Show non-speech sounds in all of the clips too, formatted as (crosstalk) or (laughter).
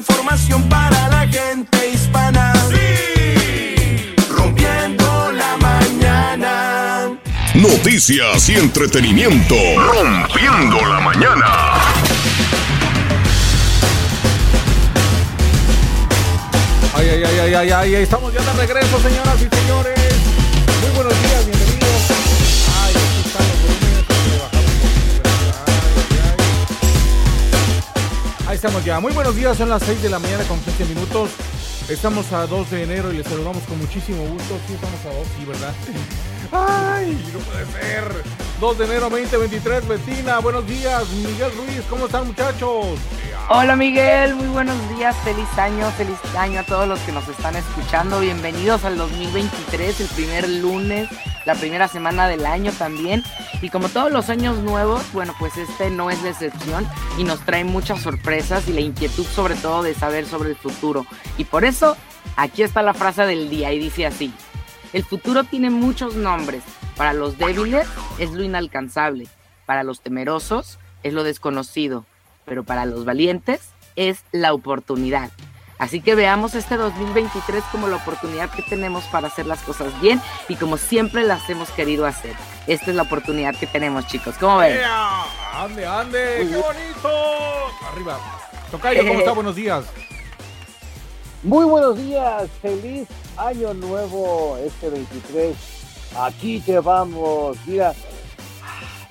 información para la gente hispana. Sí. Rompiendo la mañana. Noticias y entretenimiento. Rompiendo la mañana. Ay, ay, ay, ay, ay, ay, estamos ya de regreso, señoras y señores. Muy buenos días, Ahí estamos ya. Muy buenos días, son las 6 de la mañana con 15 minutos. Estamos a 2 de enero y les saludamos con muchísimo gusto. Sí, estamos a 2, sí, ¿verdad? Ay, no puede ser. 2 de enero 2023, Betina. Buenos días, Miguel Ruiz. ¿Cómo están, muchachos? Hola Miguel, muy buenos días, feliz año, feliz año a todos los que nos están escuchando, bienvenidos al 2023, el primer lunes, la primera semana del año también, y como todos los años nuevos, bueno pues este no es la excepción y nos trae muchas sorpresas y la inquietud sobre todo de saber sobre el futuro, y por eso aquí está la frase del día y dice así, el futuro tiene muchos nombres, para los débiles es lo inalcanzable, para los temerosos es lo desconocido pero para los valientes es la oportunidad. Así que veamos este 2023 como la oportunidad que tenemos para hacer las cosas bien y como siempre las hemos querido hacer. Esta es la oportunidad que tenemos, chicos. ¿Cómo ven? ¡Ea! ¡Ande, ande! ¡Qué bonito! Arriba. Tocayo, ¿cómo está? Buenos días. Muy buenos días, feliz año nuevo este 23. Aquí te vamos, mira,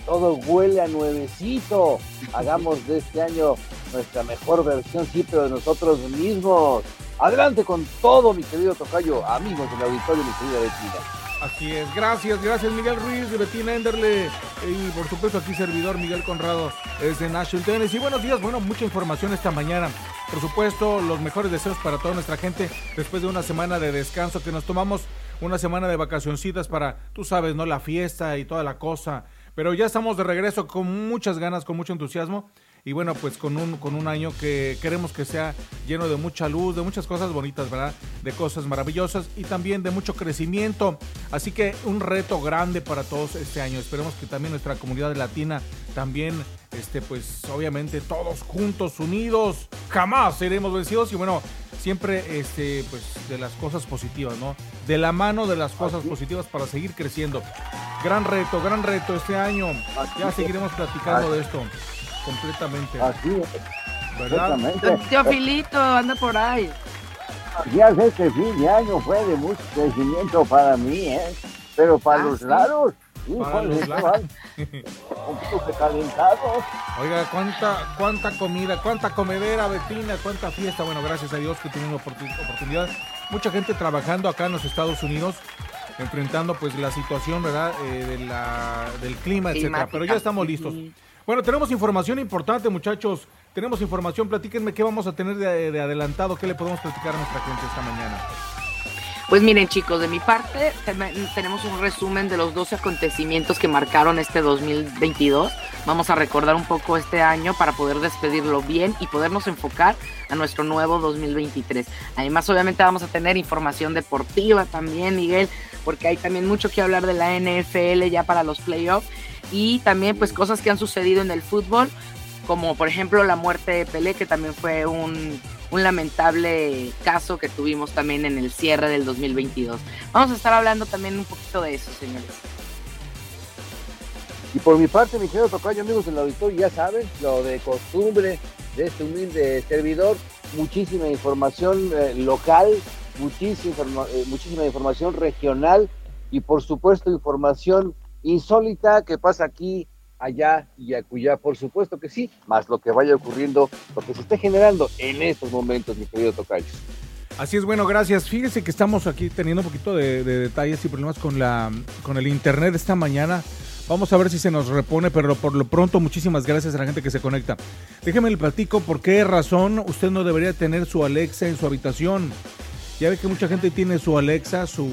todo huele a nuevecito. Hagamos de este año nuestra mejor versión, sí, pero de nosotros mismos. Adelante con todo, mi querido Tocayo, amigos del auditorio, mi querida Betina. Así es, gracias, gracias Miguel Ruiz, Betina Enderle y por supuesto aquí servidor Miguel Conrado desde Nashville, Tennessee. Buenos días, bueno, mucha información esta mañana. Por supuesto, los mejores deseos para toda nuestra gente después de una semana de descanso que nos tomamos, una semana de vacacioncitas para, tú sabes, ¿no? La fiesta y toda la cosa. Pero ya estamos de regreso con muchas ganas, con mucho entusiasmo y bueno, pues con un, con un año que queremos que sea lleno de mucha luz, de muchas cosas bonitas, ¿verdad? De cosas maravillosas y también de mucho crecimiento. Así que un reto grande para todos este año. Esperemos que también nuestra comunidad latina también, este, pues obviamente todos juntos, unidos, jamás seremos vencidos y bueno, siempre este, pues de las cosas positivas, ¿no? De la mano de las cosas positivas para seguir creciendo. Gran reto, gran reto este año. Ya seguiremos platicando de esto completamente. Así es. ¿Verdad? Teofilito, anda por ahí. Ya sé que fin de año fue de mucho crecimiento para mí, ¿eh? Pero para Ah, los sí. lados, Para los lados. (laughs) un poquito recalentados. Oiga, cuánta, cuánta comida, cuánta comedera, Betina, cuánta fiesta. Bueno, gracias a Dios que tuvimos oportu- oportunidad. Mucha gente trabajando acá en los Estados Unidos, enfrentando pues la situación, ¿verdad? Eh, de la, del clima, etcétera. Pero ya estamos sí. listos. Bueno, tenemos información importante, muchachos. Tenemos información. Platíquenme qué vamos a tener de, de adelantado, qué le podemos platicar a nuestra gente esta mañana. Pues miren chicos, de mi parte tenemos un resumen de los 12 acontecimientos que marcaron este 2022. Vamos a recordar un poco este año para poder despedirlo bien y podernos enfocar a nuestro nuevo 2023. Además, obviamente vamos a tener información deportiva también, Miguel, porque hay también mucho que hablar de la NFL ya para los playoffs y también pues cosas que han sucedido en el fútbol, como por ejemplo la muerte de Pelé, que también fue un, un lamentable caso que tuvimos también en el cierre del 2022. Vamos a estar hablando también un poquito de eso, señores. Y por mi parte, mi querido Tocayo, amigos del auditorio, ya saben, lo de costumbre de este humilde servidor, muchísima información eh, local, muchísima, eh, muchísima información regional y por supuesto información insólita que pasa aquí, allá y acullá, por supuesto que sí, más lo que vaya ocurriendo, lo que se esté generando en estos momentos, mi querido Tocayo. Así es, bueno, gracias. Fíjese que estamos aquí teniendo un poquito de, de detalles y problemas con, la, con el internet esta mañana. Vamos a ver si se nos repone, pero por lo pronto muchísimas gracias a la gente que se conecta. Déjeme le platico por qué razón usted no debería tener su Alexa en su habitación. Ya ve que mucha gente tiene su Alexa, su,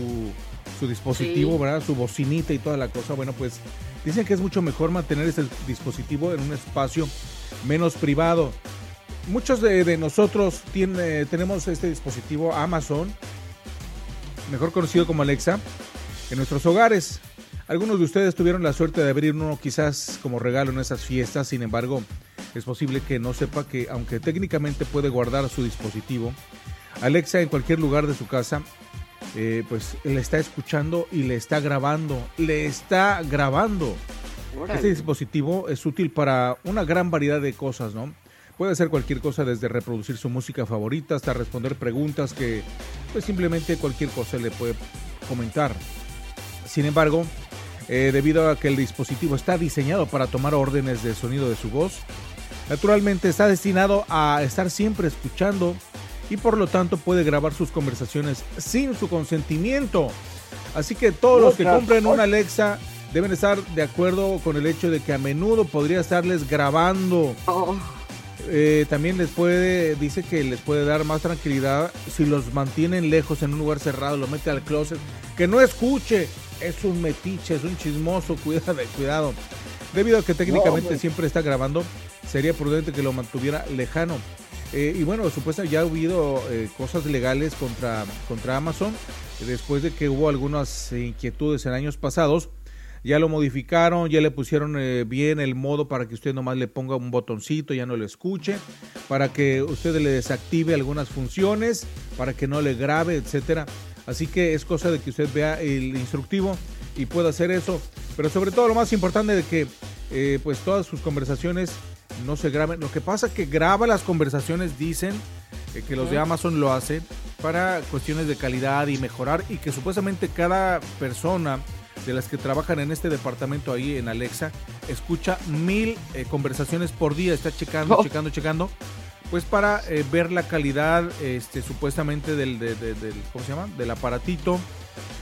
su dispositivo, Sí. ¿verdad? Su bocinita y toda la cosa. Bueno, pues dicen que es mucho mejor mantener ese dispositivo en un espacio menos privado. Muchos de, de nosotros tiene, tenemos este dispositivo Amazon, mejor conocido como Alexa, en nuestros hogares. Algunos de ustedes tuvieron la suerte de abrir uno quizás como regalo en esas fiestas, sin embargo, es posible que no sepa que aunque técnicamente puede guardar su dispositivo, Alexa en cualquier lugar de su casa, eh, pues le está escuchando y le está grabando, le está grabando. Este dispositivo es útil para una gran variedad de cosas, ¿no? Puede hacer cualquier cosa desde reproducir su música favorita hasta responder preguntas que pues simplemente cualquier cosa le puede comentar. Sin embargo, eh, debido a que el dispositivo está diseñado para tomar órdenes de sonido de su voz, naturalmente está destinado a estar siempre escuchando y por lo tanto puede grabar sus conversaciones sin su consentimiento. Así que todos los que compren una Alexa deben estar de acuerdo con el hecho de que a menudo podría estarles grabando. Oh. Eh, también les puede, dice que les puede dar más tranquilidad si los mantienen lejos en un lugar cerrado, lo mete al closet, que no escuche, es un metiche, es un chismoso, (laughs) cuidado, cuidado. Debido a que técnicamente siempre está grabando, sería prudente que lo mantuviera lejano. Eh, y bueno, supuestamente ya ha habido eh, cosas legales contra, contra Amazon, después de que hubo algunas inquietudes en años pasados ya lo modificaron, ya le pusieron eh, bien el modo para que usted nomás le ponga un botoncito, ya no lo escuche, para que usted le desactive algunas funciones, para que no le grabe, etcétera. Así que es cosa de que usted vea el instructivo y pueda hacer eso. Pero sobre todo lo más importante de que pues todas sus conversaciones no se graben. Lo que pasa es que graba las conversaciones, dicen eh, que los de Amazon lo hacen para cuestiones de calidad y mejorar y que supuestamente cada persona de las que trabajan en este departamento ahí en Alexa, escucha mil eh, conversaciones por día, está checando, Oh. checando, checando, pues para eh, ver la calidad este, supuestamente del, de- de- del, ¿cómo se llama? Del aparatito,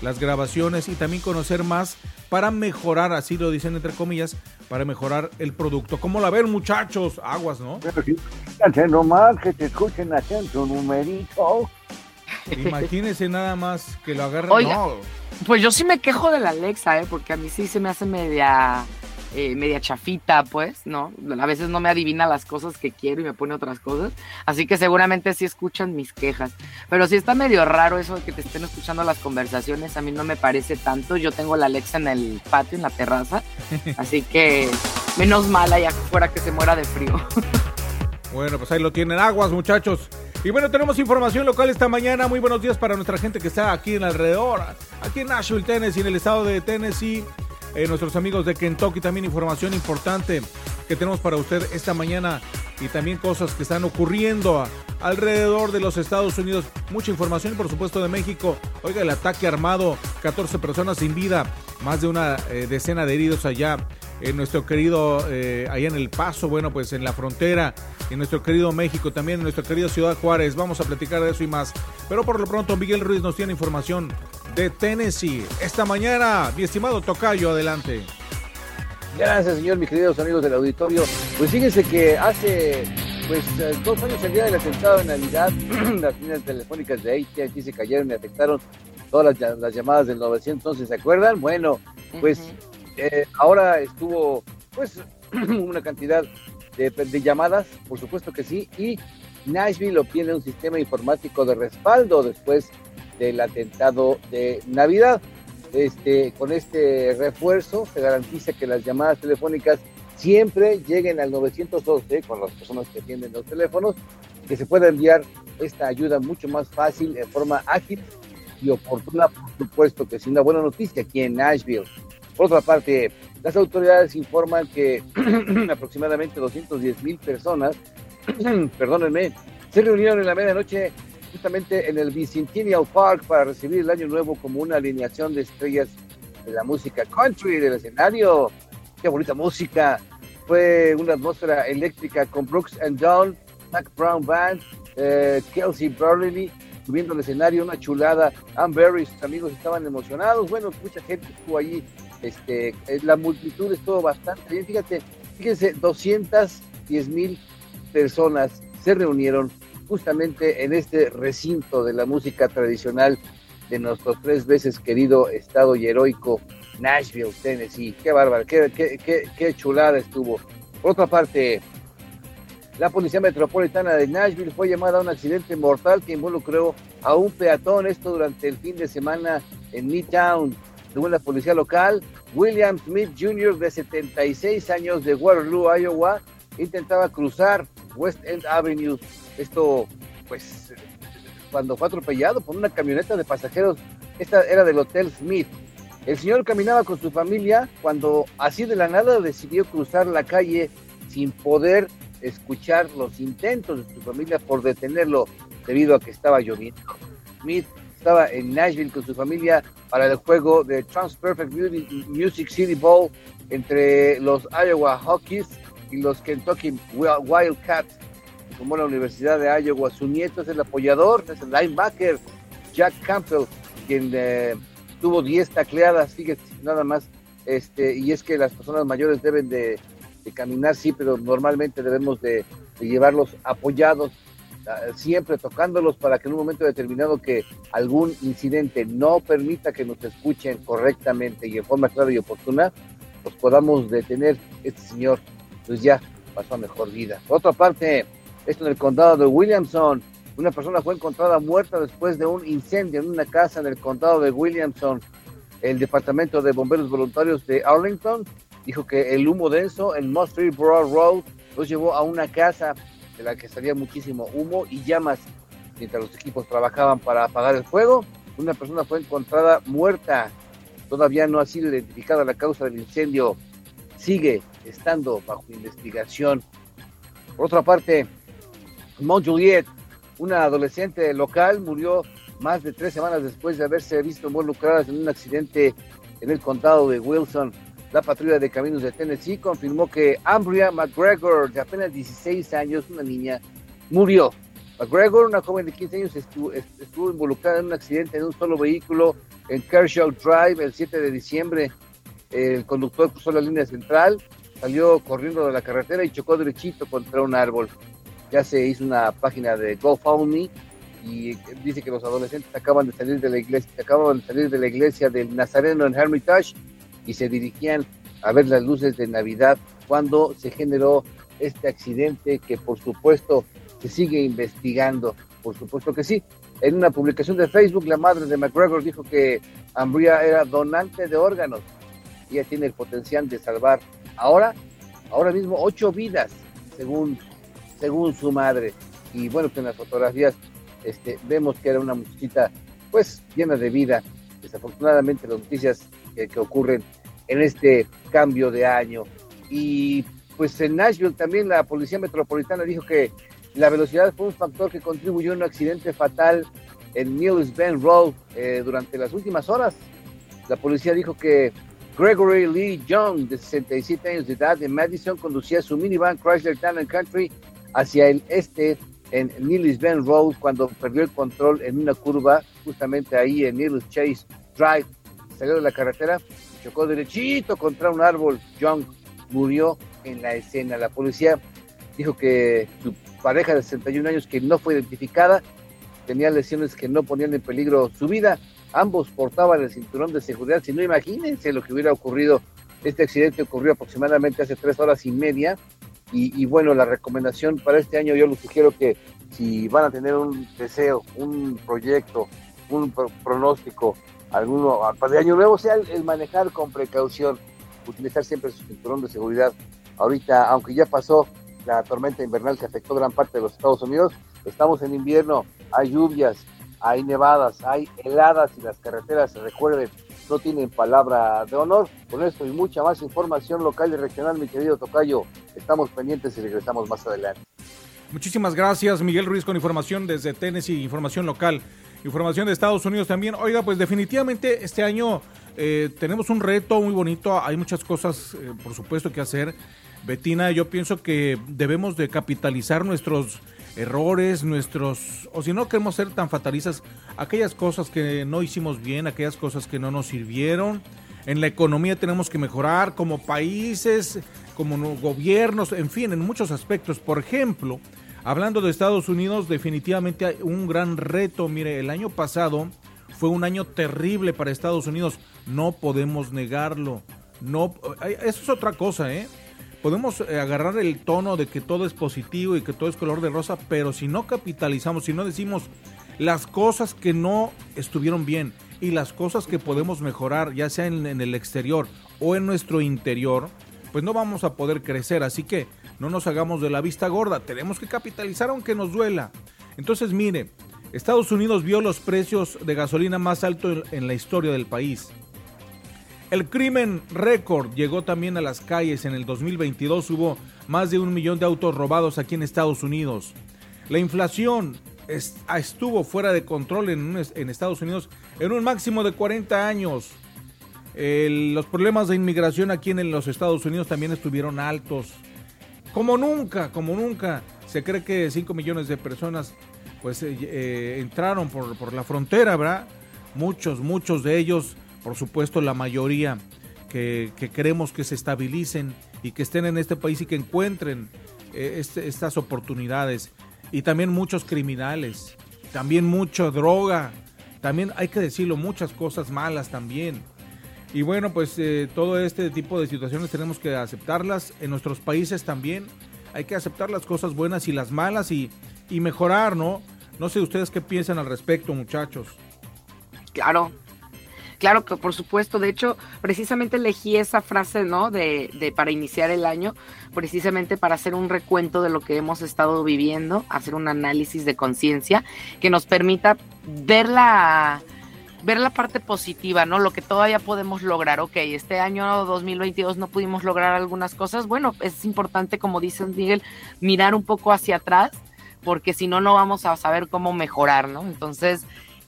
las grabaciones y también conocer más para mejorar, así lo dicen entre comillas, para mejorar el producto. ¿Cómo la ven muchachos? Aguas, ¿no? Pero sí, fíjate nomás que te escuchen haciendo un numerito. Imagínense nada más que lo agarren. Oiga. No, Pues yo sí me quejo de la Alexa, ¿eh? Porque a mí sí se me hace media, eh, media chafita, pues, ¿no? A veces no me adivina las cosas que quiero y me pone otras cosas. Así que seguramente sí escuchan mis quejas. Pero sí está medio raro eso de que te estén escuchando las conversaciones. A mí no me parece tanto. Yo tengo la Alexa en el patio, en la terraza. (laughs) Así que menos mal allá afuera que se muera de frío. Bueno, pues ahí lo tienen aguas, muchachos. Y bueno, tenemos información local esta mañana. Muy buenos días para nuestra gente que está aquí en alrededor, aquí en Nashville, Tennessee, en el estado de Tennessee. Eh, nuestros amigos de Kentucky, también información importante que tenemos para usted esta mañana y también cosas que están ocurriendo alrededor de los Estados Unidos. Mucha información por supuesto de México. Oiga, el ataque armado, 14 personas sin vida, más de una eh, decena de heridos allá en nuestro querido, eh, allá en El Paso, bueno, pues en la frontera, en nuestro querido México, también en nuestra querida Ciudad Juárez. Vamos a platicar de eso y más. Pero por lo pronto, Miguel Ruiz nos tiene información de Tennessee. Esta mañana, mi estimado Tocayo, adelante. Gracias, señor, mis queridos amigos del auditorio. Pues fíjense que hace pues eh, dos años el día del atentado de Navidad, (clears throat) las líneas telefónicas de AT&T se cayeron y afectaron todas las, ll- las llamadas del 911, ¿se acuerdan? Bueno, pues eh, ahora estuvo pues (clears throat) una cantidad de, de llamadas, por supuesto que sí, y Nashville obtiene un sistema informático de respaldo después del atentado de Navidad. Este, con este refuerzo se garantiza que las llamadas telefónicas siempre lleguen al 912 con las personas que atienden los teléfonos, que se pueda enviar esta ayuda mucho más fácil, en forma ágil y oportuna, por supuesto que es una buena noticia aquí en Nashville. Por otra parte, las autoridades informan que (clears throat) aproximadamente 210 mil personas, (clears throat) perdónenme, se reunieron en la medianoche justamente en el Bicentennial Park para recibir el año nuevo como una alineación de estrellas de la música country del escenario. Qué bonita música. Fue una atmósfera eléctrica con Brooks and Dunn, Mac Brown Band, eh, Kelsey Burley subiendo al escenario, una chulada. Ann Berry y sus amigos estaban emocionados. Bueno, mucha gente estuvo allí. Este, eh, la multitud estuvo bastante bien. Fíjate, fíjense, 210 mil personas se reunieron justamente en este recinto de la música tradicional de nuestro tres veces querido estado y heroico Nashville, Tennessee. Qué bárbaro, qué, qué, qué, chulada estuvo. Por otra parte, la Policía Metropolitana de Nashville fue llamada a un accidente mortal que involucró a un peatón, esto durante el fin de semana en Midtown. Según la policía local, William Smith Jr., de 76 años de Waterloo, Iowa, intentaba cruzar West End Avenue. Esto, pues, cuando fue atropellado por una camioneta de pasajeros, esta era del Hotel Smith. El señor caminaba con su familia cuando así de la nada decidió cruzar la calle sin poder escuchar los intentos de su familia por detenerlo debido a que estaba lloviendo. Smith estaba en Nashville con su familia para el juego de Trans Perfect Music City Bowl entre los Iowa Hawkeyes y los Kentucky Wildcats. Como la Universidad de Iowa, su nieto es el apoyador, es el linebacker Jack Campbell, quien eh, tuvo 10 tacleadas, fíjate, nada más. Este, y es que las personas mayores deben de, caminar, sí, pero normalmente debemos de, llevarlos apoyados siempre tocándolos para que en un momento determinado que algún incidente no permita que nos escuchen correctamente y en forma clara y oportuna, pues podamos detener este señor, pues ya pasó a mejor vida. Por otra parte, esto en el condado de Williamson, una persona fue encontrada muerta después de un incendio en una casa en el condado de Williamson. El Departamento de Bomberos Voluntarios de Arlington dijo que el humo denso en Mustard Broad Road los llevó a una casa de la que salía muchísimo humo y llamas mientras los equipos trabajaban para apagar el fuego. Una persona fue encontrada muerta. Todavía no ha sido identificada la causa del incendio. Sigue estando bajo investigación. Por otra parte, Mont Juliet, una adolescente local, murió más de tres semanas después de haberse visto involucrada en un accidente en el condado de Wilson. La patrulla de caminos de Tennessee confirmó que Ambria McGregor, de apenas 16 años, una niña, murió. McGregor, una joven de 15 años, estuvo, involucrada en un accidente en un solo vehículo en Kershaw Drive el 7 de diciembre. El conductor cruzó la línea central, salió corriendo de la carretera y chocó derechito contra un árbol. Ya se hizo una página de GoFundMe y dice que los adolescentes acaban de salir de la iglesia, acaban de salir de la iglesia del Nazareno en Hermitage y se dirigían a ver las luces de Navidad cuando se generó este accidente que por supuesto se sigue investigando, por supuesto que sí. En una publicación de Facebook, la madre de McGregor dijo que Ambria era donante de órganos y ella tiene el potencial de salvar ahora, ahora mismo ocho vidas, según, según su madre. Y bueno, que en las fotografías este, vemos que era una muchachita pues llena de vida. Desafortunadamente las noticias que, ocurren en este cambio de año. Y pues en Nashville también la Policía Metropolitana dijo que la velocidad fue un factor que contribuyó a un accidente fatal en Mills Bend Road eh, durante las últimas horas. La policía dijo que Gregory Lee Young, de 67 años de edad, de Madison, conducía su minivan Chrysler Town Country hacia el este en Mills Bend Road cuando perdió el control en una curva justamente ahí en Mills Chase Drive salió de la carretera, chocó derechito contra un árbol. Young murió en la escena. La policía dijo que su pareja de 61 años, que no fue identificada, tenía lesiones que no ponían en peligro su vida. Ambos portaban el cinturón de seguridad. Si no, imagínense lo que hubiera ocurrido. Este accidente ocurrió aproximadamente hace tres horas y media. Y, y bueno, la recomendación para este año, yo les sugiero que si van a tener un deseo, un proyecto, un pronóstico alguno para el año nuevo sea el, manejar con precaución, utilizar siempre su cinturón de seguridad. Ahorita, aunque ya pasó la tormenta invernal que afectó gran parte de los Estados Unidos, estamos en invierno, hay lluvias, hay nevadas, hay heladas y las carreteras, recuerden, no tienen palabra de honor. Con esto y mucha más información local y regional, mi querido Tocayo, estamos pendientes y regresamos más adelante. Muchísimas gracias, Miguel Ruiz, con información desde Tennessee, información local. Información de Estados Unidos también. Oiga, pues definitivamente este año eh, tenemos un reto muy bonito. Hay muchas cosas, eh, por supuesto, que hacer. Betina, yo pienso que debemos de capitalizar nuestros errores, nuestros, o si no queremos ser tan fatalistas, aquellas cosas que no hicimos bien, aquellas cosas que no nos sirvieron. En la economía tenemos que mejorar como países, como gobiernos, en fin, en muchos aspectos. Por ejemplo, Hablando de Estados Unidos, definitivamente hay un gran reto. Mire, el año pasado fue un año terrible para Estados Unidos. No podemos negarlo. No, eso es otra cosa, ¿eh? Podemos eh, agarrar el tono de que todo es positivo y que todo es color de rosa, pero si no capitalizamos, si no decimos las cosas que no estuvieron bien y las cosas que podemos mejorar, ya sea en, en el exterior o en nuestro interior, pues no vamos a poder crecer. Así que no nos hagamos de la vista gorda, tenemos que capitalizar aunque nos duela. Entonces, mire, Estados Unidos vio los precios de gasolina más altos en la historia del país. El crimen récord llegó también a las calles. En el 2022 hubo más de un millón de autos robados aquí en Estados Unidos. La inflación estuvo fuera de control en, Estados Unidos en un máximo de 40 años. los problemas de inmigración aquí en los Estados Unidos también estuvieron altos. Como nunca, como nunca. Se cree que 5 millones de personas pues eh, eh, entraron por, por la frontera, ¿verdad? Muchos, muchos de ellos por supuesto la mayoría que, queremos que se estabilicen y que estén en este país y que encuentren eh, este, estas oportunidades. Y también muchos criminales, también mucha droga, también hay que decirlo, muchas cosas malas también. Y bueno, pues eh, todo este tipo de situaciones tenemos que aceptarlas en nuestros países también. Hay que aceptar las cosas buenas y las malas y, y mejorar, ¿no? No sé ustedes qué piensan al respecto, muchachos. Claro, Claro que por supuesto, de hecho, precisamente elegí esa frase, ¿no? De, de, para iniciar el año, precisamente para hacer un recuento de lo que hemos estado viviendo, hacer un análisis de conciencia que nos permita ver la, ver la parte positiva, ¿no? Lo que todavía podemos lograr. Ok, este año 2022 no pudimos lograr algunas cosas. Bueno, es importante, como dice Miguel, mirar un poco hacia atrás, porque si no, no vamos a saber cómo mejorar, ¿no? Entonces,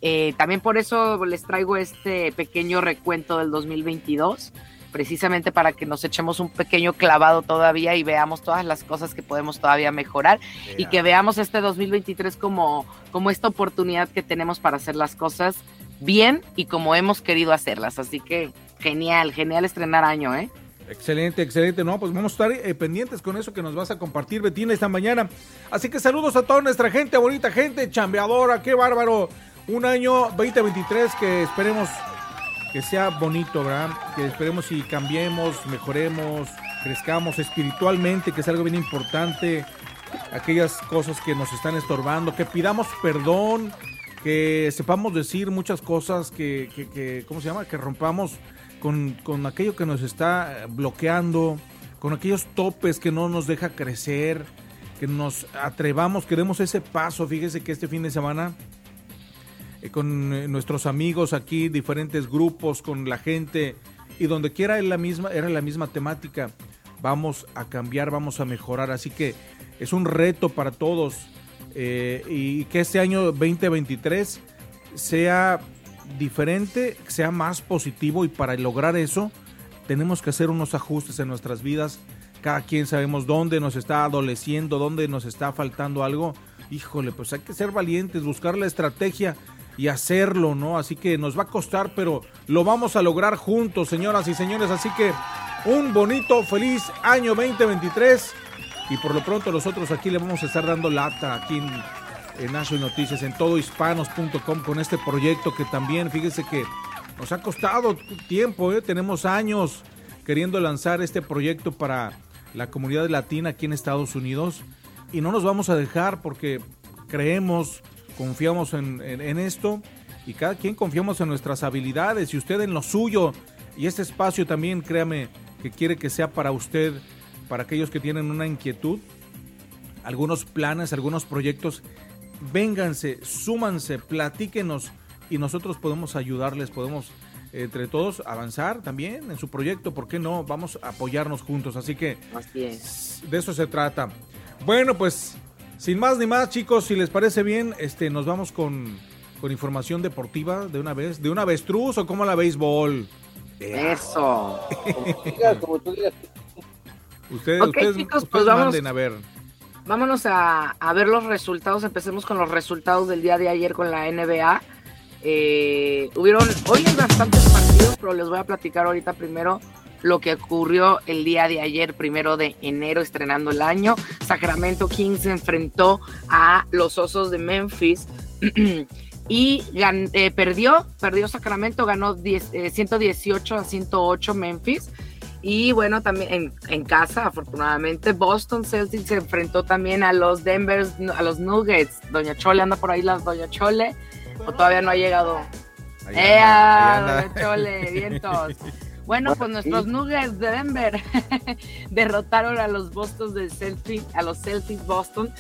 eh, también por eso les traigo este pequeño recuento del 2022, precisamente para que nos echemos un pequeño clavado todavía y veamos todas las cosas que podemos todavía mejorar y que veamos este 2023 como, como esta oportunidad que tenemos para hacer las cosas bien y como hemos querido hacerlas. Así que genial, genial estrenar año, ¿eh? Excelente, excelente. No, pues vamos a estar eh, pendientes con eso que nos vas a compartir, Betina, esta mañana. Así que saludos a toda nuestra gente, bonita gente, chambeadora, qué bárbaro un año 2023 que esperemos que sea bonito, ¿verdad? Que esperemos y cambiemos, mejoremos, crezcamos espiritualmente, que es algo bien importante. Aquellas cosas que nos están estorbando, que pidamos perdón, que sepamos decir muchas cosas, que, que, ¿cómo se llama? Que rompamos con, con aquello que nos está bloqueando, con aquellos topes que no nos deja crecer, que nos atrevamos, que demos ese paso. Fíjese que este fin de semana eh, con eh, nuestros amigos aquí, diferentes grupos, con la gente, y donde quiera era la misma, era la misma temática. Vamos a cambiar, vamos a mejorar, así que es un reto para todos eh, y que este año 2023 sea diferente, sea más positivo y para lograr eso tenemos que hacer unos ajustes en nuestras vidas. Cada quien sabemos dónde nos está adoleciendo, dónde nos está faltando algo. Híjole, pues hay que ser valientes, buscar la estrategia y hacerlo, ¿no? Así que nos va a costar, pero lo vamos a lograr juntos, señoras y señores. Así que un bonito, feliz año 2023. Y por lo pronto nosotros aquí le vamos a estar dando lata aquí en, en Noticias, en todohispanos.com con este proyecto que también, fíjese que nos ha costado tiempo, ¿eh? tenemos años queriendo lanzar este proyecto para la comunidad latina aquí en Estados Unidos y no nos vamos a dejar porque creemos confiamos en, esto y cada quien confiamos en nuestras habilidades y usted en lo suyo. Y este espacio también, créame, que quiere que sea para usted, para aquellos que tienen una inquietud, algunos planes, algunos proyectos. Vénganse, súmanse, platíquenos y nosotros podemos ayudarles, podemos entre todos avanzar también en su proyecto, ¿por qué no? Vamos a apoyarnos juntos, así que de eso se trata. Bueno, pues sin más ni más, chicos, si les parece bien, este, nos vamos con, información deportiva de una vez, de una avestruz o como la béisbol. Eso. Ustedes, ustedes, chicos, pues manden a ver. Vámonos a, ver los resultados. Empecemos con los resultados del día de ayer con la NBA. Eh, hubieron, hoy hay bastantes partidos, pero les voy a platicar ahorita primero lo que ocurrió el día de ayer, primero de enero, estrenando el año. Sacramento Kings se enfrentó a los Osos de Memphis. (clears throat) y eh, perdió, perdió Sacramento, ganó 118 eh, a 108 Memphis. Y bueno, también en, casa, afortunadamente, Boston Celtics se enfrentó también a los Denver, a los Nuggets. Doña Chole anda por ahí, las Doña Chole, o todavía no ha llegado. Doña Chole, (laughs) vientos. Bueno, pues nuestros Nuggets de Denver (laughs) derrotaron a los Boston de Celtics, a los Celtics Boston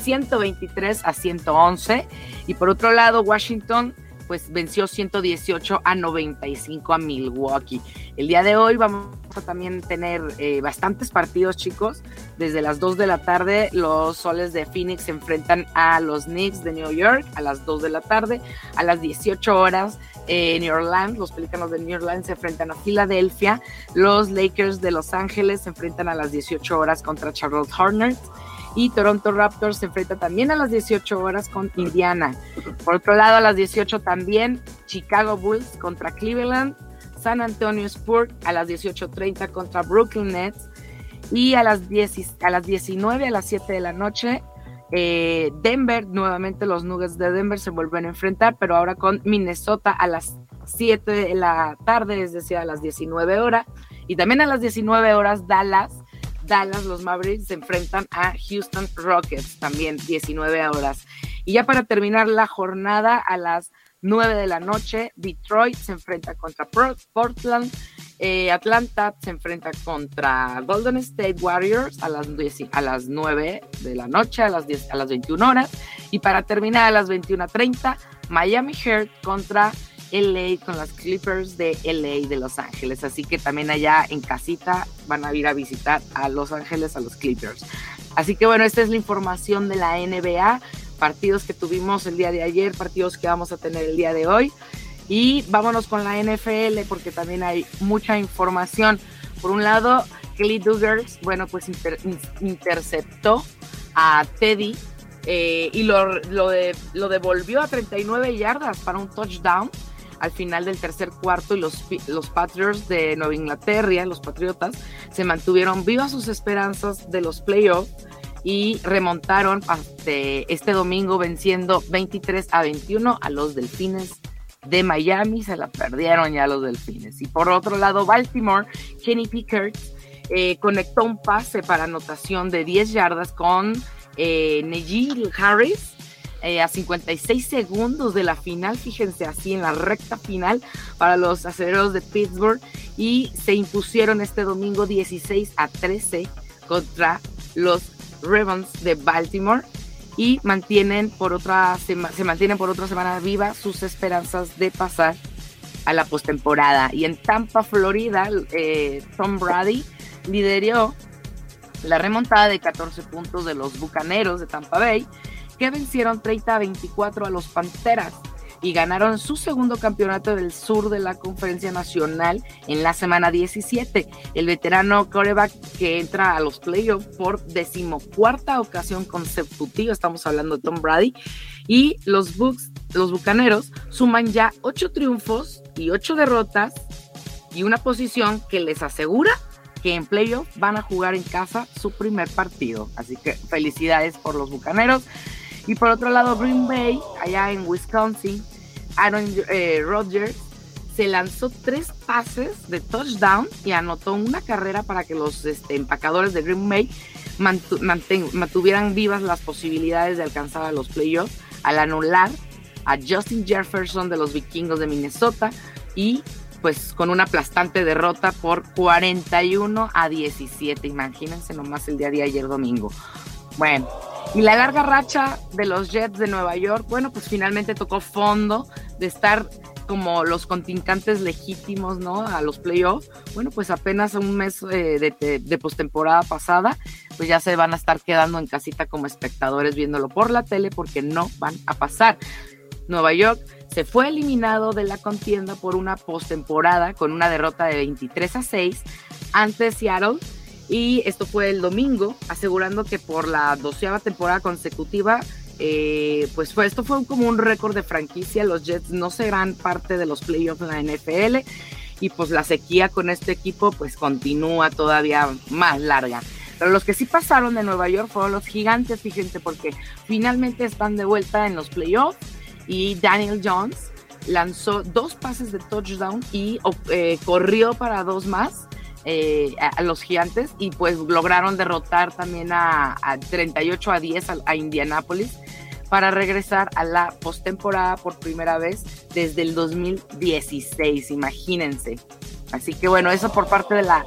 123 a 111 y por otro lado Washington pues venció 118 a 95 a Milwaukee. El día de hoy vamos a también tener eh, bastantes partidos, chicos. Desde las 2 de la tarde, los soles de Phoenix se enfrentan a los Knicks de New York a las 2 de la tarde. A las 18 horas, en New Orleans, los Pelícanos de New Orleans se enfrentan a Filadelfia. Los Lakers de Los Ángeles se enfrentan a las 18 horas contra Charlotte Hornets y Toronto Raptors se enfrenta también a las 18 horas con Indiana. Por otro lado, a las 18 también Chicago Bulls contra Cleveland, San Antonio Spurs a las 18.30 contra Brooklyn Nets y a las, 10, a las 19 a las 7 de la noche eh, Denver, nuevamente los Nuggets de Denver se vuelven a enfrentar, pero ahora con Minnesota a las 7 de la tarde, es decir, a las 19 horas. Y también a las 19 horas Dallas Dallas, los Mavericks se enfrentan a Houston Rockets, también 19 horas. Y ya para terminar la jornada, a las 9 de la noche, Detroit se enfrenta contra Portland, eh, Atlanta se enfrenta contra Golden State Warriors a las, a las 9 de la noche, a las, 10, a las 21 horas. Y para terminar a las 21.30, Miami Heat contra LA con las Clippers de LA de Los Ángeles. Así que también allá en casita van a ir a visitar a Los Ángeles, a los Clippers. Así que bueno, esta es la información de la NBA, partidos que tuvimos el día de ayer, partidos que vamos a tener el día de hoy. Y vámonos con la NFL porque también hay mucha información. Por un lado, Kelly Duggars, bueno, pues interceptó a Teddy eh, y lo, lo, lo devolvió a 39 yardas para un touchdown al final del tercer cuarto y los, los Patriots de Nueva Inglaterra, los Patriotas, se mantuvieron vivas sus esperanzas de los playoffs y remontaron este domingo venciendo 23 a 21 a los Delfines de Miami, se la perdieron ya los Delfines. Y por otro lado, Baltimore, Kenny Pickett eh, conectó un pase para anotación de 10 yardas con eh, Harris eh, a 56 segundos de la final, fíjense así en la recta final para los aceleros de Pittsburgh y se impusieron este domingo 16 a 13 contra los Ravens de Baltimore y mantienen por otra se mantienen por otra semana viva sus esperanzas de pasar a la postemporada. Y en Tampa, Florida, eh, Tom Brady lideró la remontada de 14 puntos de los Bucaneros de Tampa Bay que vencieron 30 a 24 a los Panteras y ganaron su segundo campeonato del sur de la Conferencia Nacional en la semana 17. El veterano coreback que entra a los playoffs por decimocuarta ocasión consecutiva, estamos hablando de Tom Brady, y los Bucks, los Bucaneros, suman ya ocho triunfos y ocho derrotas y una posición que les asegura que en playoff van a jugar en casa su primer partido. Así que felicidades por los Bucaneros. Y por otro lado, Green Bay, allá en Wisconsin, Aaron eh, Rodgers se lanzó tres pases de touchdown y anotó una carrera para que los este, empacadores de Green Bay mantuvieran vivas las posibilidades de alcanzar a los playoffs al anular a Justin Jefferson de los vikingos de Minnesota y pues con una aplastante derrota por 41 a 17. Imagínense nomás el día de ayer domingo. Bueno, y la larga racha de los Jets de Nueva York, bueno, pues finalmente tocó fondo de estar como los contrincantes legítimos, ¿no? A los playoffs. Bueno, pues apenas un mes eh, de, de postemporada pasada, pues ya se van a estar quedando en casita como espectadores viéndolo por la tele porque no van a pasar. Nueva York se fue eliminado de la contienda por una postemporada con una derrota de 23 a 6 ante Seattle y esto fue el domingo, asegurando que por la doceava temporada consecutiva, eh, pues fue, esto fue como un récord de franquicia. Los Jets no serán parte de los playoffs en la NFL y pues la sequía con este equipo pues continúa todavía más larga. Pero los que sí pasaron de Nueva York fueron los gigantes, fíjense, porque finalmente están de vuelta en los playoffs y Daniel Jones lanzó dos pases de touchdown y eh, corrió para dos más eh, a, los gigantes y pues lograron derrotar también a, 38 a 10 a, Indianápolis para regresar a la postemporada por primera vez desde el 2016, imagínense. Así que bueno, eso por parte de la,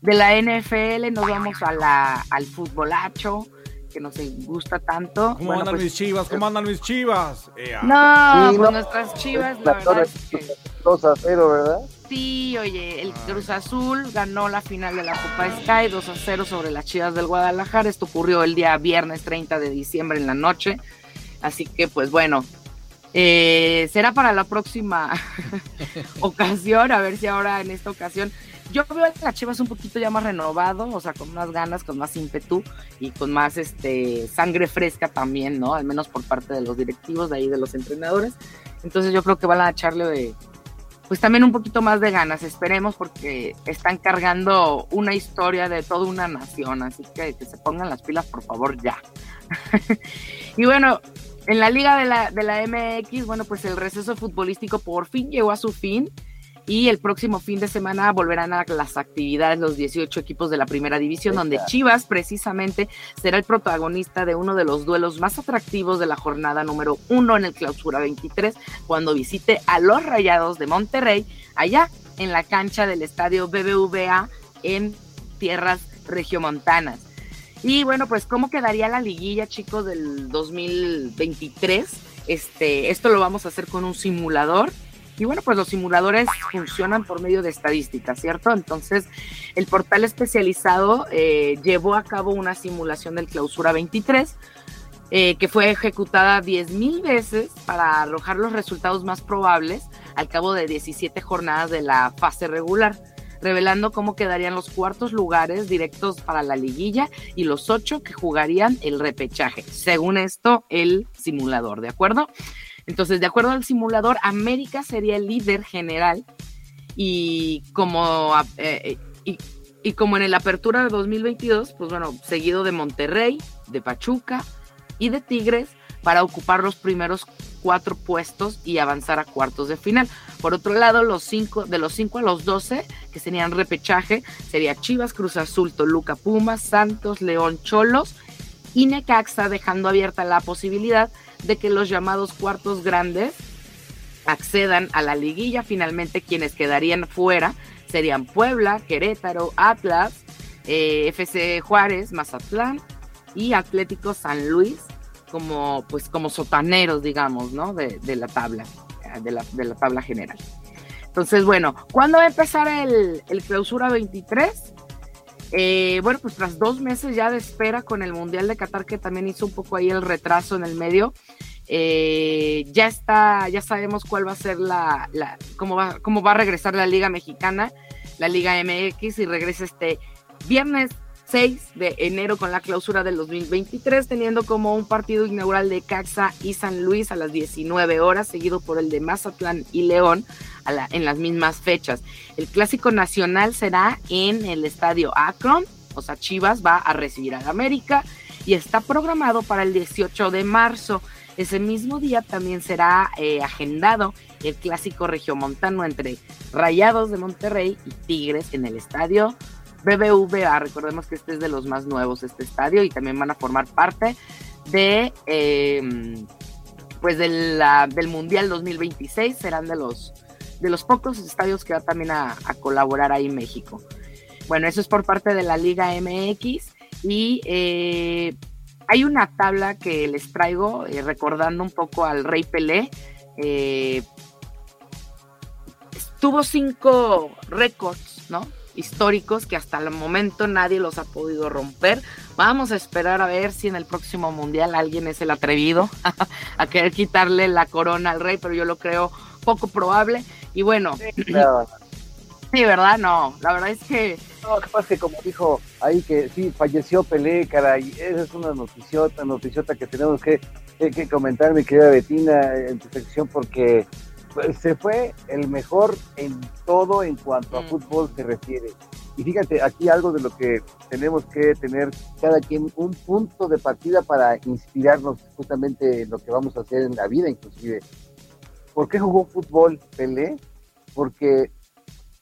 de la NFL, nos vamos a la, al futbolacho que nos gusta tanto. ¿Cómo andan pues, mis chivas? ¿Cómo andan mis chivas? No, pues nuestras chivas, la, verdad es que... 2 a 0, ¿verdad? Sí, oye, el Cruz Azul ganó la final de la Copa Sky 2 a 0 sobre las Chivas del Guadalajara. Esto ocurrió el día viernes 30 de diciembre en la noche. Así que, pues bueno, eh, será para la próxima (laughs) ocasión, a ver si ahora en esta ocasión yo veo a las Chivas un poquito ya más renovado, o sea, con más ganas, con más ímpetu y con más este sangre fresca también, ¿no? Al menos por parte de los directivos, de ahí de los entrenadores. Entonces yo creo que van a echarle de, pues también un poquito más de ganas, esperemos, porque están cargando una historia de toda una nación, así que que se pongan las pilas, por favor, ya. (laughs) y bueno, en la liga de la, de la MX, bueno, pues el receso futbolístico por fin llegó a su fin y el próximo fin de semana volverán a las actividades los 18 equipos de la primera división, donde Chivas precisamente será el protagonista de uno de los duelos más atractivos de la jornada número uno en el clausura 23, cuando visite a los Rayados de Monterrey, allá en la cancha del estadio BBVA en tierras regiomontanas. Y bueno, pues cómo quedaría la liguilla, chicos, del 2023. Este, esto lo vamos a hacer con un simulador y bueno, pues los simuladores funcionan por medio de estadísticas, ¿cierto? Entonces, el portal especializado eh, llevó a cabo una simulación del clausura 23, eh, que fue ejecutada 10.000 veces para arrojar los resultados más probables al cabo de 17 jornadas de la fase regular revelando cómo quedarían los cuartos lugares directos para la liguilla y los ocho que jugarían el repechaje. Según esto, el simulador, ¿de acuerdo? Entonces, de acuerdo al simulador, América sería el líder general y como, eh, y, y, como en el apertura de 2022, pues bueno, seguido de Monterrey, de Pachuca y de Tigres para ocupar los primeros cuatro puestos y avanzar a cuartos de final. Por otro lado, los cinco, de los 5 a los 12, que serían repechaje, sería Chivas, Cruz Azul, Toluca, Pumas, Santos, León, Cholos y Necaxa, dejando abierta la posibilidad de que los llamados cuartos grandes accedan a la liguilla. Finalmente, quienes quedarían fuera serían Puebla, Querétaro, Atlas, eh, FC Juárez, Mazatlán y Atlético San Luis como pues como sotaneros, digamos, ¿no? De, la tabla, de la, de la, tabla general. Entonces, bueno, ¿cuándo va a empezar el, el clausura 23? Eh, bueno, pues tras dos meses ya de espera con el Mundial de Qatar, que también hizo un poco ahí el retraso en el medio, eh, ya está, ya sabemos cuál va a ser la, la cómo, va, cómo va a regresar la Liga Mexicana, la Liga MX, y regresa este viernes 6 de enero con la clausura del 2023, teniendo como un partido inaugural de Caxa y San Luis a las 19 horas, seguido por el de Mazatlán y León en las mismas fechas. El clásico nacional será en el estadio Akron, o sea, Chivas va a recibir al América y está programado para el 18 de marzo. Ese mismo día también será eh, agendado el clásico regiomontano entre Rayados de Monterrey y Tigres en el estadio BBVA, recordemos que este es de los más nuevos, este estadio, y también van a formar parte de, em, pues del Mundial 2026, serán de los, de los pocos estadios que va también a, colaborar ahí en México. Bueno, eso es por parte de la Liga MX y eh, hay una tabla que les traigo eh, recordando un poco al Rey Pelé. Eh, tuvo cinco récords, ¿no? Históricos que hasta el momento nadie los ha podido romper. Vamos a esperar a ver si en el próximo mundial alguien es el atrevido (laughs) a querer quitarle la corona al rey, pero yo lo creo poco probable. Y bueno, sí, (laughs) ¿verdad? No, la verdad es que... No, capaz que como dijo ahí que sí, falleció Pelé, caray, esa es una noticiota, noticiota que tenemos que, que comentar, mi querida Betina, en tu sección, porque se fue el mejor en todo en cuanto a mm. fútbol se refiere. Y fíjate, aquí algo de lo que tenemos que tener cada quien un punto de partida para inspirarnos justamente en lo que vamos a hacer en la vida inclusive. ¿Por qué jugó fútbol Pelé? Porque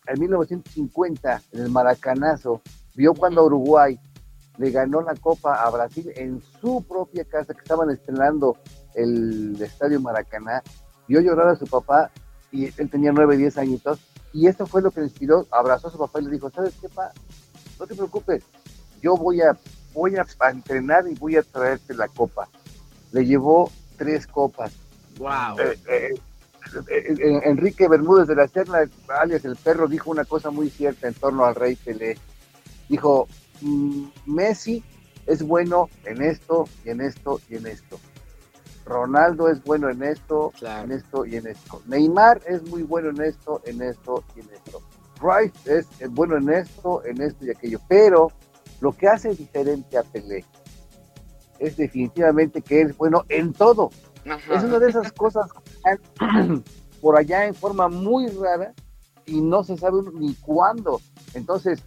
en 1950, en el Maracanazo, vio cuando Uruguay le ganó la Copa a Brasil en su propia casa, que estaban estrenando el Estadio Maracaná, vio llorar a su papá y él tenía nueve, diez añitos Y esto fue lo que le inspiró, abrazó a su papá y le dijo, ¿sabes qué, pa? No te preocupes, yo voy a, voy a, entrenar y voy a traerte la copa. Le llevó tres copas. Wow. Eh, eh, eh, Enrique Bermúdez de la Serna, alias el perro, dijo una cosa muy cierta en torno al rey Pelé. Dijo, mm, Messi es bueno en esto y en esto y en esto. Ronaldo es bueno en esto, en esto y en esto. Neymar es muy bueno en esto, en esto y en esto. Rice es bueno en esto, en esto y aquello. Pero lo que hace diferente a Pelé es definitivamente que es bueno en todo. Es una de esas cosas (clears throat) por allá en forma muy rara y no se sabe ni cuándo. Entonces,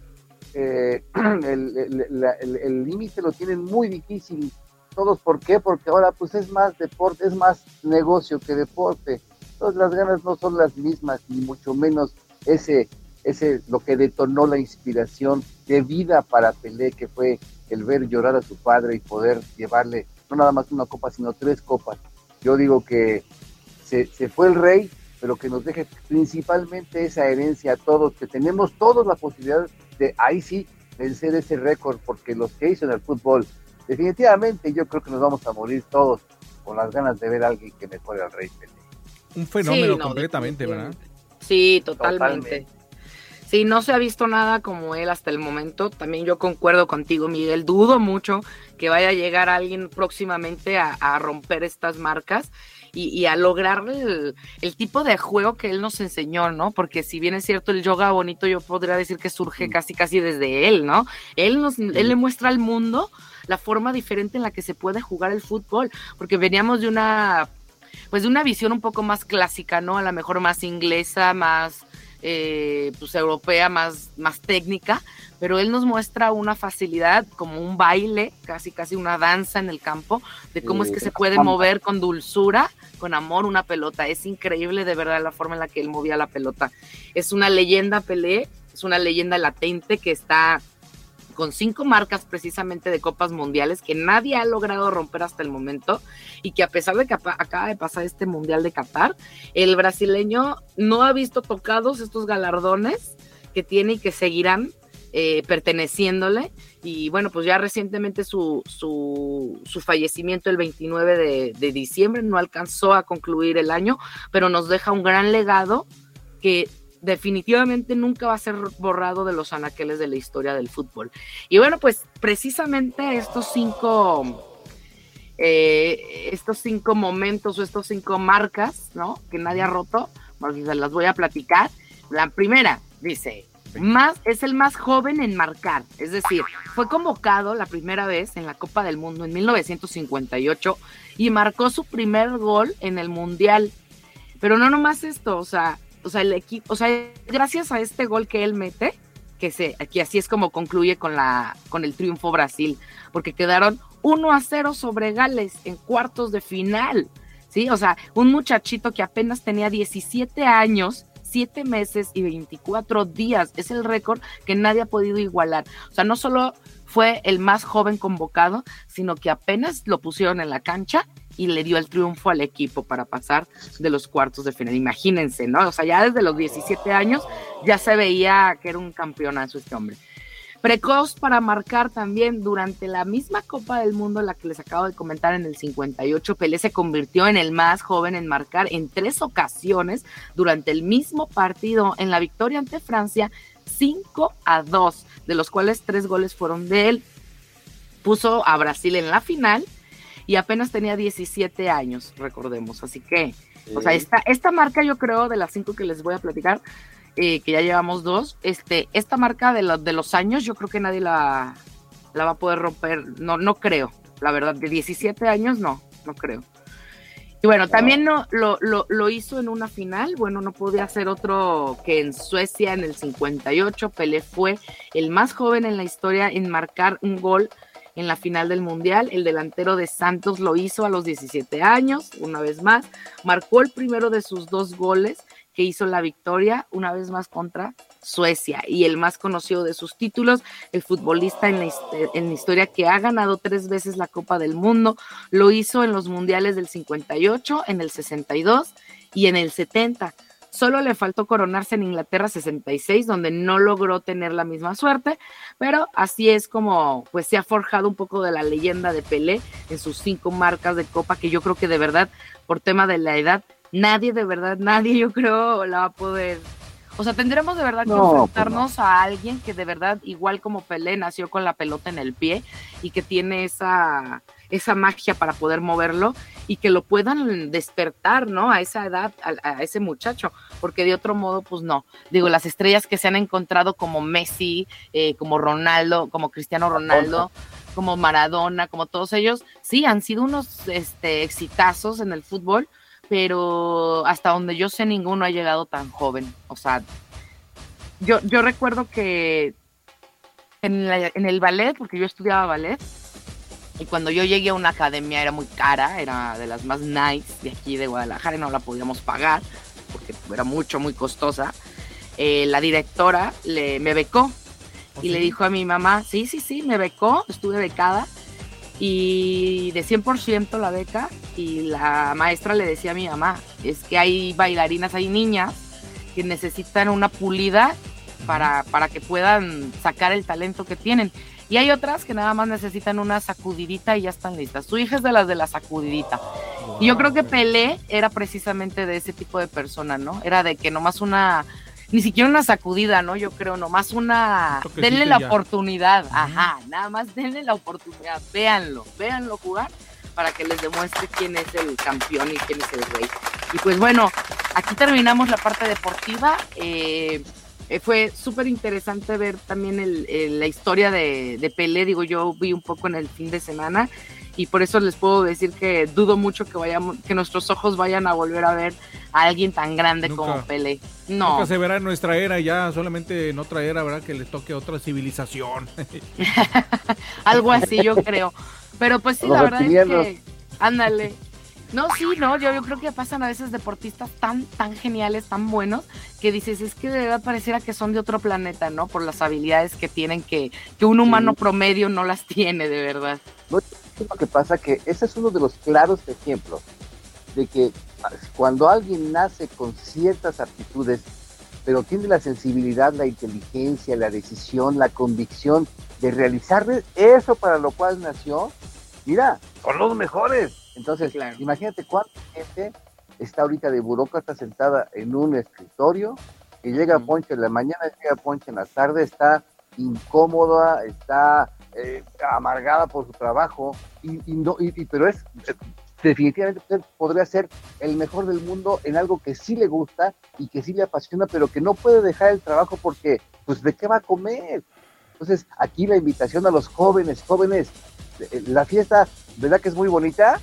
eh, (clears throat) el límite lo tienen muy difícil todos. ¿Por qué? Porque ahora pues es más deporte, es más negocio que deporte. Entonces las ganas no son las mismas, ni mucho menos ese, ese lo que detonó la inspiración de vida para Pelé, que fue el ver llorar a su padre y poder llevarle no nada más una copa, sino tres copas. Yo digo que se, se fue el rey, pero que nos deje principalmente esa herencia a todos, que tenemos todos la posibilidad de ahí sí vencer ese récord, porque los que hizo en el fútbol, definitivamente yo creo que nos vamos a morir todos con las ganas de ver a alguien que mejore al rey Un fenómeno completamente, ¿verdad? Sí, totalmente. Sí, no se ha visto nada como él hasta el momento. También yo concuerdo contigo, Miguel. Dudo mucho que vaya a llegar alguien próximamente a, romper estas marcas y, a lograr el, tipo de juego que él nos enseñó, ¿no? Porque si bien es cierto el yoga bonito, yo podría decir que surge casi casi desde él, ¿no? Él, nos, él le muestra al mundo la forma diferente en la que se puede jugar el fútbol, porque veníamos de una, pues de una visión un poco más clásica, ¿no? A lo mejor más inglesa, más eh, pues europea, más, más técnica, pero él nos muestra una facilidad, como un baile, casi casi una danza en el campo, de cómo es que se puede mover con dulzura, con amor una pelota. Es increíble de verdad la forma en la que él movía la pelota. Es una leyenda Pelé, es una leyenda latente que está con cinco marcas precisamente de copas mundiales que nadie ha logrado romper hasta el momento y que a pesar de que acaba de pasar este mundial de Qatar, el brasileño no ha visto tocados estos galardones que tiene y que seguirán eh, perteneciéndole. Y bueno, pues ya recientemente su, su, su fallecimiento el 29 de, de diciembre no alcanzó a concluir el año, pero nos deja un gran legado que definitivamente nunca va a ser borrado de los anaqueles de la historia del fútbol. Y bueno, pues precisamente estos cinco, eh, estos cinco momentos o estos cinco marcas, ¿no? Que nadie ha roto, porque se las voy a platicar. La primera, dice, más, es el más joven en marcar, es decir, fue convocado la primera vez en la Copa del Mundo en 1958 y marcó su primer gol en el Mundial. Pero no nomás esto, o sea, o sea, el equipo, o sea, gracias a este gol que él mete, que se, aquí así es como concluye con la, con el triunfo Brasil, porque quedaron 1 a 0 sobre Gales en cuartos de final. Sí, o sea, un muchachito que apenas tenía 17 años, 7 meses y 24 días. Es el récord que nadie ha podido igualar. O sea, no solo fue el más joven convocado, sino que apenas lo pusieron en la cancha y le dio el triunfo al equipo para pasar de los cuartos de final. Imagínense, ¿no? O sea, ya desde los 17 años ya se veía que era un campeonazo este hombre. Precoz para marcar también durante la misma Copa del Mundo, la que les acabo de comentar en el 58, Pelé se convirtió en el más joven en marcar en tres ocasiones durante el mismo partido en la victoria ante Francia 5 a 2, de los cuales tres goles fueron de él. Puso a Brasil en la final y apenas tenía 17 años, recordemos. Así que, o sea, esta, esta marca yo creo de las cinco que les voy a platicar, eh, que ya llevamos dos, este, esta marca de, de los años yo creo que nadie la, la va a poder romper, no, no creo, la verdad, de 17 años no, no creo. Y bueno, también no, lo, lo, lo, hizo en una final. Bueno, no podía ser otro que en Suecia en el 58. Pelé fue el más joven en la historia en marcar un gol en la final del Mundial. El delantero de Santos lo hizo a los 17 años, una vez más. Marcó el primero de sus dos goles que hizo la victoria, una vez más contra Suecia. Y el más conocido de sus títulos, el futbolista en la, historia que ha ganado tres veces la Copa del Mundo, lo hizo en los Mundiales del 58, en el 62 y en el 70 Solo le faltó coronarse en Inglaterra 66, donde no logró tener la misma suerte, pero así es como pues se ha forjado un poco de la leyenda de Pelé en sus cinco marcas de copa, que yo creo que de verdad, por tema de la edad, nadie de verdad, nadie yo creo la va a poder o sea, tendremos de verdad que No, pues enfrentarnos a alguien que de verdad, igual como Pelé, nació con la pelota en el pie y que tiene esa, esa magia para poder moverlo y que lo puedan despertar, ¿no? A esa edad, a, a ese muchacho, porque de otro modo, pues no. Digo, las estrellas que se han encontrado como Messi, eh, como Ronaldo, como Cristiano Ronaldo, como Maradona, como todos ellos, sí, han sido unos este, exitazos en el fútbol, pero hasta donde yo sé ninguno ha llegado tan joven. O sea, yo, yo recuerdo que en, la- en el ballet, porque yo estudiaba ballet, y cuando yo llegué a una academia era muy cara, era de las más nice de aquí de Guadalajara y no la podíamos pagar porque era mucho, muy costosa. Eh, la directora le, me becó y le dijo a mi mamá, sí, sí, sí, me becó, estuve becada y de 100% la beca y la maestra le decía a mi mamá, es que hay bailarinas, hay niñas que necesitan una pulida para, para que puedan sacar el talento que tienen. Y hay otras que nada más necesitan una sacudidita y ya están listas. Su hija es de las de la sacudidita. Y yo creo que Pelé era precisamente de ese tipo de persona, ¿no? Era de que nomás una, ni siquiera una sacudida, ¿no? Yo creo, nomás una, denle la ya. oportunidad, ajá, nada más denle la oportunidad, véanlo, véanlo jugar para que les demuestre quién es el campeón y quién es el rey. Y pues bueno, aquí terminamos la parte deportiva. Eh, eh, fue súper interesante ver también el- el- la historia de, de Pelé. Digo, yo vi un poco en el fin de semana y por eso les puedo decir que dudo mucho que vayamos, que nuestros ojos vayan a volver a ver a alguien tan grande Nunca. como Pelé. No, Nunca se verá en nuestra era ya, solamente en otra era, ¿verdad? Que le toque a otra civilización. (laughs) algo así yo creo. Pero pues sí, Los la verdad es que, ándale. No, sí, no, yo, yo creo que pasan a veces deportistas tan, tan geniales, tan buenos, que dices, es que de verdad pareciera que son de otro planeta, ¿no? Por las habilidades que tienen que, que un humano Sí. promedio no las tiene, de verdad. ¿No es lo que pasa? Que ese es uno de los claros ejemplos de que cuando alguien nace con ciertas aptitudes, pero tiene la sensibilidad, la inteligencia, la decisión, la convicción de realizar eso para lo cual nació, mira, son los mejores. Entonces, Claro. imagínate cuánta gente está ahorita de burócrata sentada en un escritorio, que llega a Ujú. Ponche en la mañana, llega a Ponche en la tarde, está incómoda, está eh, amargada por su trabajo, y, y no, y, y- pero es definitivamente usted podría ser el mejor del mundo en algo que sí le gusta y que sí le apasiona, pero que no puede dejar el trabajo porque, pues, ¿de qué va a comer? Entonces, aquí la invitación a los jóvenes, jóvenes, eh, la fiesta, ¿verdad que es muy bonita?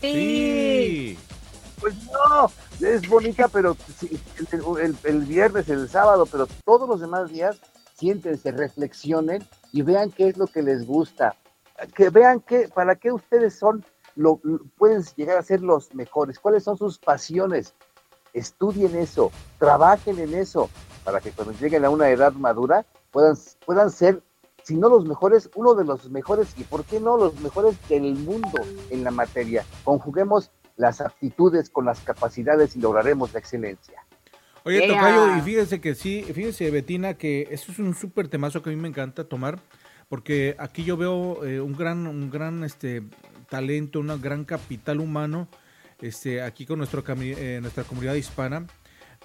Sí. Pues no, es bonita, pero sí, el, el- el viernes, el sábado, pero todos los demás días, siéntense, reflexionen y vean qué es lo que les gusta. Que vean que, para qué ustedes son, lo, lo- pueden llegar a ser los mejores, cuáles son sus pasiones. Estudien eso, trabajen en eso, para que cuando lleguen a una edad madura puedan, puedan ser, si no los mejores, uno de los mejores, y por qué no los mejores del mundo en la materia. Conjuguemos las aptitudes con las capacidades y lograremos la excelencia. Oye, Yeah. Tocayo, y fíjese que sí, fíjese, Betina, que eso es un súper temazo que a mí me encanta tomar, porque aquí yo veo eh, un gran, un gran este, talento, una gran capital humano, este, aquí con nuestro, eh, nuestra comunidad hispana.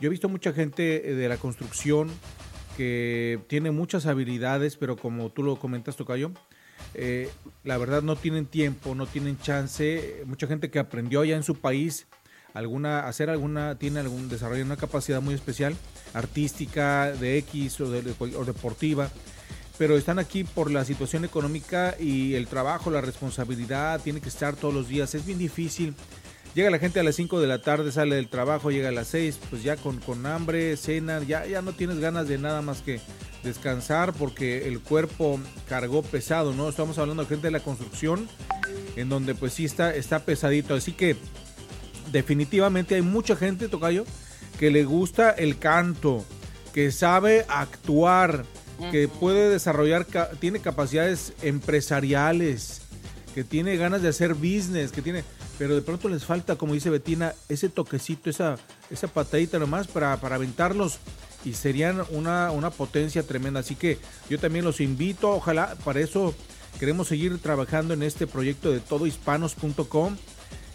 Yo he visto mucha gente eh, de la construcción que tiene muchas habilidades, pero como tú lo comentas, Tocayo, eh, la verdad no tienen tiempo, no tienen chance. Mucha gente que aprendió allá en su país alguna hacer alguna tiene algún desarrollo una capacidad muy especial artística de X o, de- o deportiva pero están aquí por la situación económica y el trabajo la responsabilidad tiene que estar todos los días. Es bien difícil. Llega la gente a las 5 de la tarde sale del trabajo llega a las 6 pues ya con, con hambre cena ya ya no tienes ganas de nada más que descansar porque el cuerpo cargó pesado no estamos hablando de gente de la construcción en donde pues sí está está pesadito. Así que definitivamente hay mucha gente, Tocayo, que le gusta el canto, que sabe actuar, que puede desarrollar, tiene capacidades empresariales, que tiene ganas de hacer business, que tiene... pero de pronto les falta, como dice Betina, ese toquecito, esa, esa patadita nomás para, para aventarlos y serían una, una potencia tremenda. Así que yo también los invito, ojalá, para eso queremos seguir trabajando en este proyecto de todohispanos.com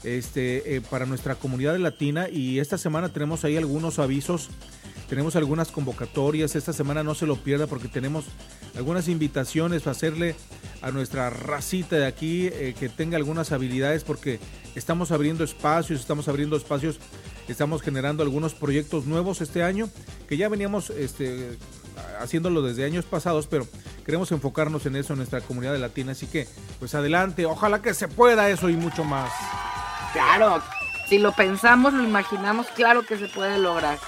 este, eh, para nuestra comunidad latina y esta semana tenemos ahí algunos avisos, tenemos algunas convocatorias, esta semana no se lo pierda porque tenemos algunas invitaciones para hacerle a nuestra racita de aquí eh, que tenga algunas habilidades porque estamos abriendo espacios, estamos abriendo espacios, estamos generando algunos proyectos nuevos este año que ya veníamos este, haciéndolo desde años pasados, pero queremos enfocarnos en eso en nuestra comunidad latina, así que pues adelante, ojalá que se pueda eso y mucho más. Claro, si lo pensamos, lo imaginamos, claro que se puede lograr.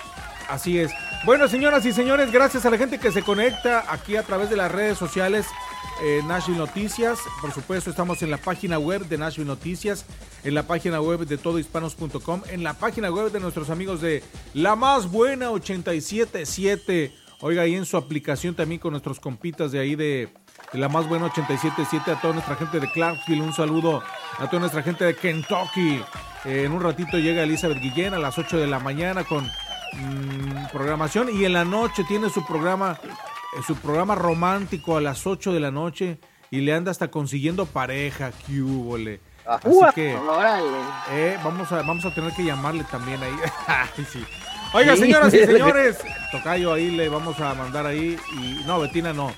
Así es. Bueno, señoras y señores, gracias a la gente que se conecta aquí a través de las redes sociales eh, Nashville Noticias. Por supuesto, estamos en la página web de Nashville Noticias, en la página web de todohispanos.com, en la página web de nuestros amigos de La Más Buena 877. Oiga, ahí en su aplicación también con nuestros compitas de ahí de, La Más Buena 877, a toda nuestra gente de Clarksville, un saludo a toda nuestra gente de Kentucky. Eh, en un ratito llega Elizabeth Guillén a las 8 de la mañana con mm, programación y en la noche tiene su programa, eh, su programa romántico a las 8 de la noche y le anda hasta consiguiendo pareja, que húbole. Así que eh, vamos, a, vamos a tener que llamarle también ahí. (laughs) Sí. Oiga, señoras y (laughs) señores, Tocayo ahí le vamos a mandar ahí y no, Betina no.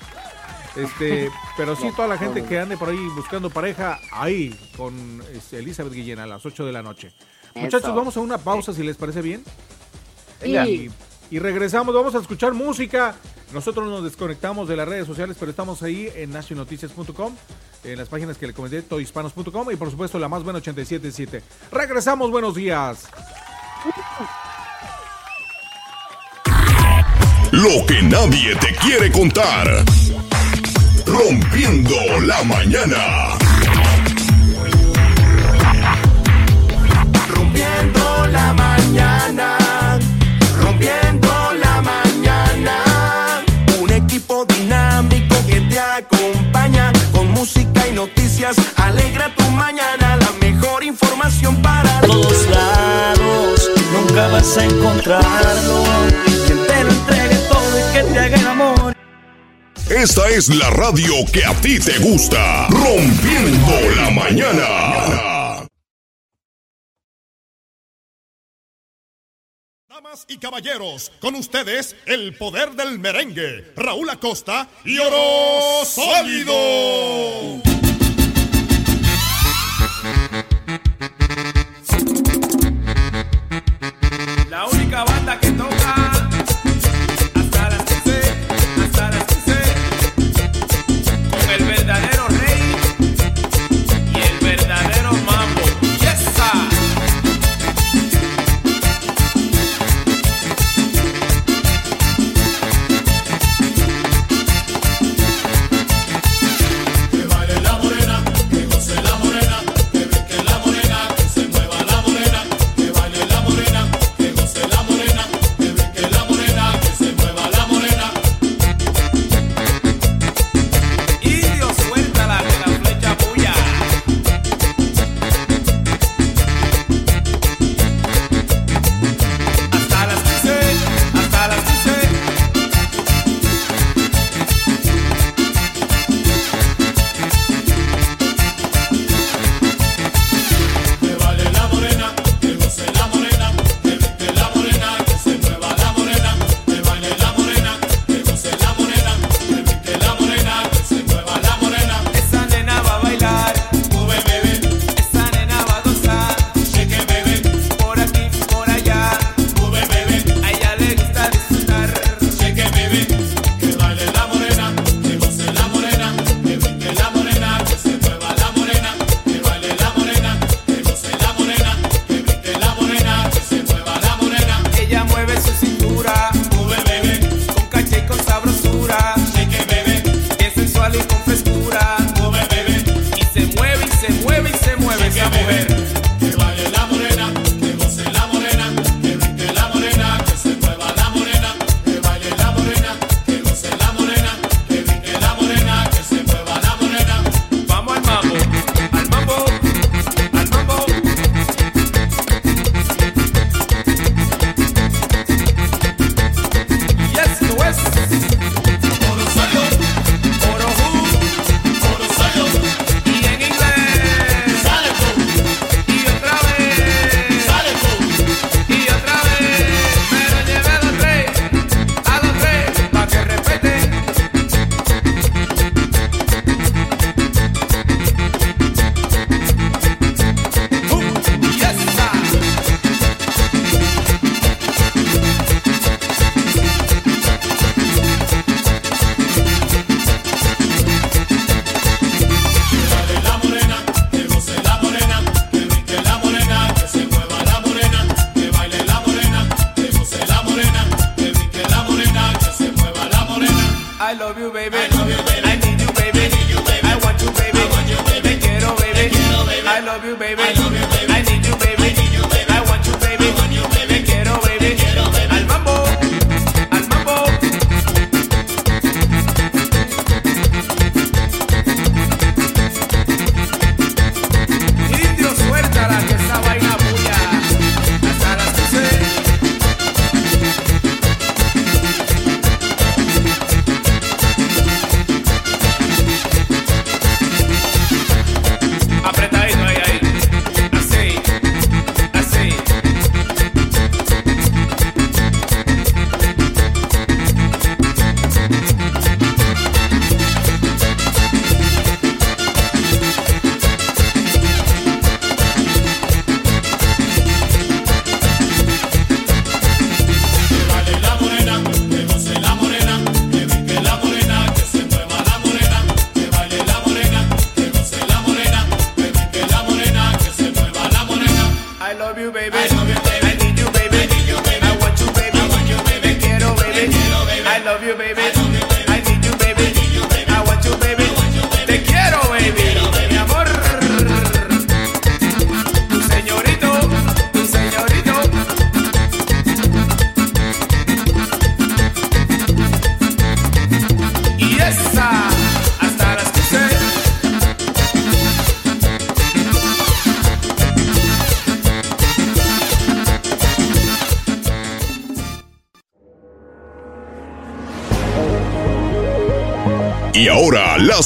Este, (laughs) pero sí toda la gente que ande por ahí buscando pareja ahí con Elizabeth Guillén a las 8 de la noche. Muchachos, vamos a una pausa si les parece bien. Venga. Y, y regresamos, vamos a escuchar música. Nosotros nos desconectamos de las redes sociales, pero estamos ahí en nacionalnoticias.com, en las páginas que le comenté, todohispanos.com y por supuesto la más buena 877. Regresamos, buenos días. Lo que nadie te quiere contar. Rompiendo la mañana. Esta es la radio que a ti te gusta. Rompiendo la mañana. Damas y caballeros, con ustedes el poder del merengue, Raúl Acosta y Oro Sólido. La única banda que toca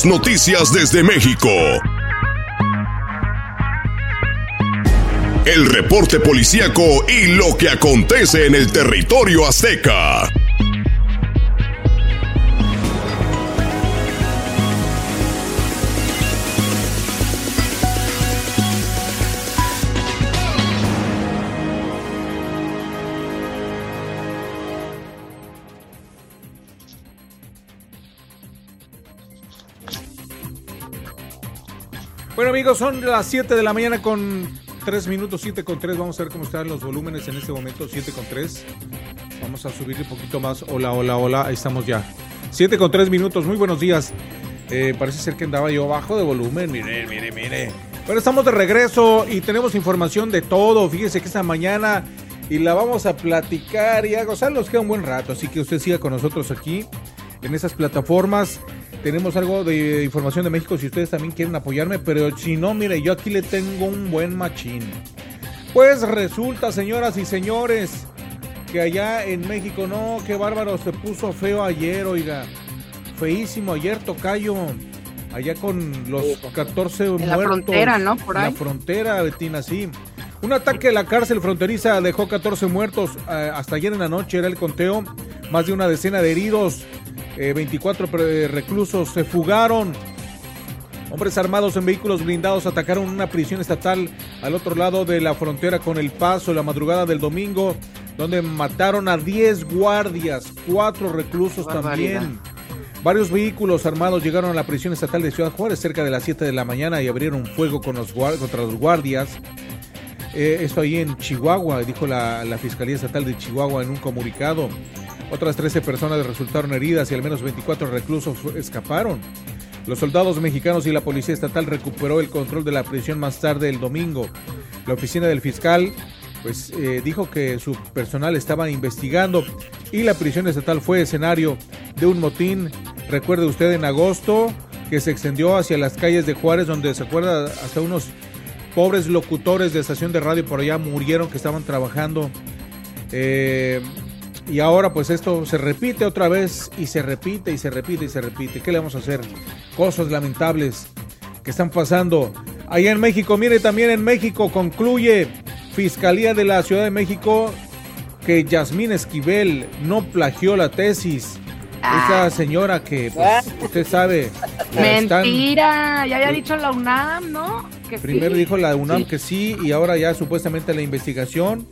noticias desde México. El reporte policíaco y lo que acontece en el territorio azteca. Son las 7 de la mañana con 3 minutos, 7 con 3. Vamos a ver cómo están los volúmenes en este momento, 7 con 3. Vamos a subir un poquito más. Hola, hola, hola, ahí estamos ya. 7 con 3 minutos, muy buenos días. Eh, parece ser que andaba yo bajo de volumen, mire, mire, mire. Bueno, estamos de regreso y tenemos información de todo. Fíjese que esta mañana y la vamos a platicar y a gozar. Nos queda un buen rato, así que usted siga con nosotros aquí en esas plataformas. Tenemos algo de información de México si ustedes también quieren apoyarme, pero si no, mire, yo aquí le tengo un buen machín. Pues resulta, señoras y señores, que allá en México, no, qué bárbaro, se puso feo ayer, oiga. Feísimo ayer, Tocayo. Allá con los 14 En muertos. la frontera, ¿no? Por En ahí. la frontera, Betina, sí. Un ataque a la cárcel fronteriza dejó 14 muertos. eh, hasta ayer en la noche era el conteo. Más de una decena de heridos. Eh, 24 pre- reclusos se fugaron. Hombres armados en vehículos blindados atacaron una prisión estatal al otro lado de la frontera con El Paso la madrugada del domingo, donde mataron a 10 guardias, cuatro reclusos Barbaridad. también. Varios vehículos armados llegaron a la prisión estatal de Ciudad Juárez cerca de las 7 de la mañana y abrieron fuego con los guar- contra los guardias. Eh, esto ahí en Chihuahua, dijo la, la Fiscalía Estatal de Chihuahua en un comunicado. Otras 13 personas resultaron heridas y al menos 24 reclusos escaparon. Los soldados mexicanos y la policía estatal recuperó el control de la prisión más tarde el domingo. La oficina del fiscal pues eh, dijo que su personal estaba investigando y la prisión estatal fue escenario de un motín. Recuerde usted en agosto que se extendió hacia las calles de Juárez donde se acuerda hasta unos pobres locutores de estación de radio por allá murieron que estaban trabajando. Eh, y ahora pues esto se repite otra vez y se repite y se repite y se repite. ¿Qué le vamos a hacer? Cosas lamentables que están pasando. Allá en México, mire también en México concluye Fiscalía de la Ciudad de México que Yasmín Esquivel no plagió la tesis. Esa señora que pues, usted sabe. están- Mentira, ya había dicho la UNAM, ¿no? Que sí. Primero dijo la UNAM Sí. que sí y ahora ya supuestamente la investigación,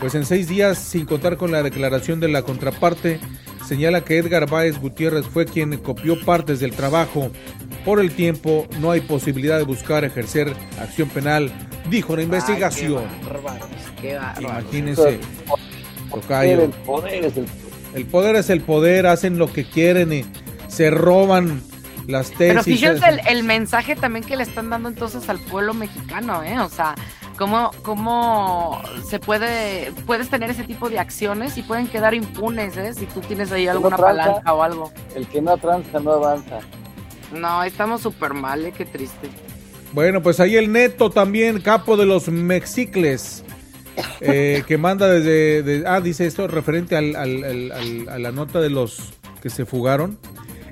pues en seis días sin contar con la declaración de la contraparte, señala que Edgar Báez Gutiérrez fue quien copió partes del trabajo. Por el tiempo no hay posibilidad de buscar ejercer acción penal, dijo la investigación. Ay, qué bárbaros, qué bárbaros. Imagínense, Tocayo. El poder es el El poder es el poder, hacen lo que quieren y se roban las tesis. Pero fíjense el, el mensaje también que le están dando entonces al pueblo mexicano, ¿eh? O sea, cómo, cómo se puede, puedes tener ese tipo de acciones y pueden quedar impunes, ¿eh? Si tú tienes ahí alguna tranza. palanca o algo. El que no tranza no avanza. No, estamos súper mal, ¿eh? Qué triste. Bueno, pues ahí el neto también, capo de los mexicles, eh, (laughs) que manda desde... de- ah, dice esto referente al, al- al- al- a la nota de los que se fugaron.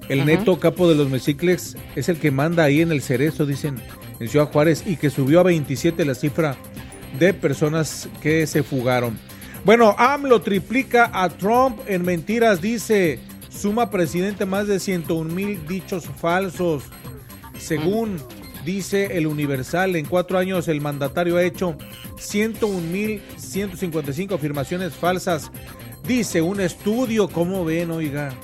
El neto capo de los mexicles es el que manda ahí en el cerezo, dicen, en Juárez, y que subió a 27 la cifra de personas que se fugaron. Bueno, AMLO triplica a Trump en mentiras, dice, suma presidente más de 101 mil dichos falsos. Según dice el Universal, en cuatro años el mandatario ha hecho 101.155 afirmaciones falsas. Dice un estudio, ¿cómo ven, oiga?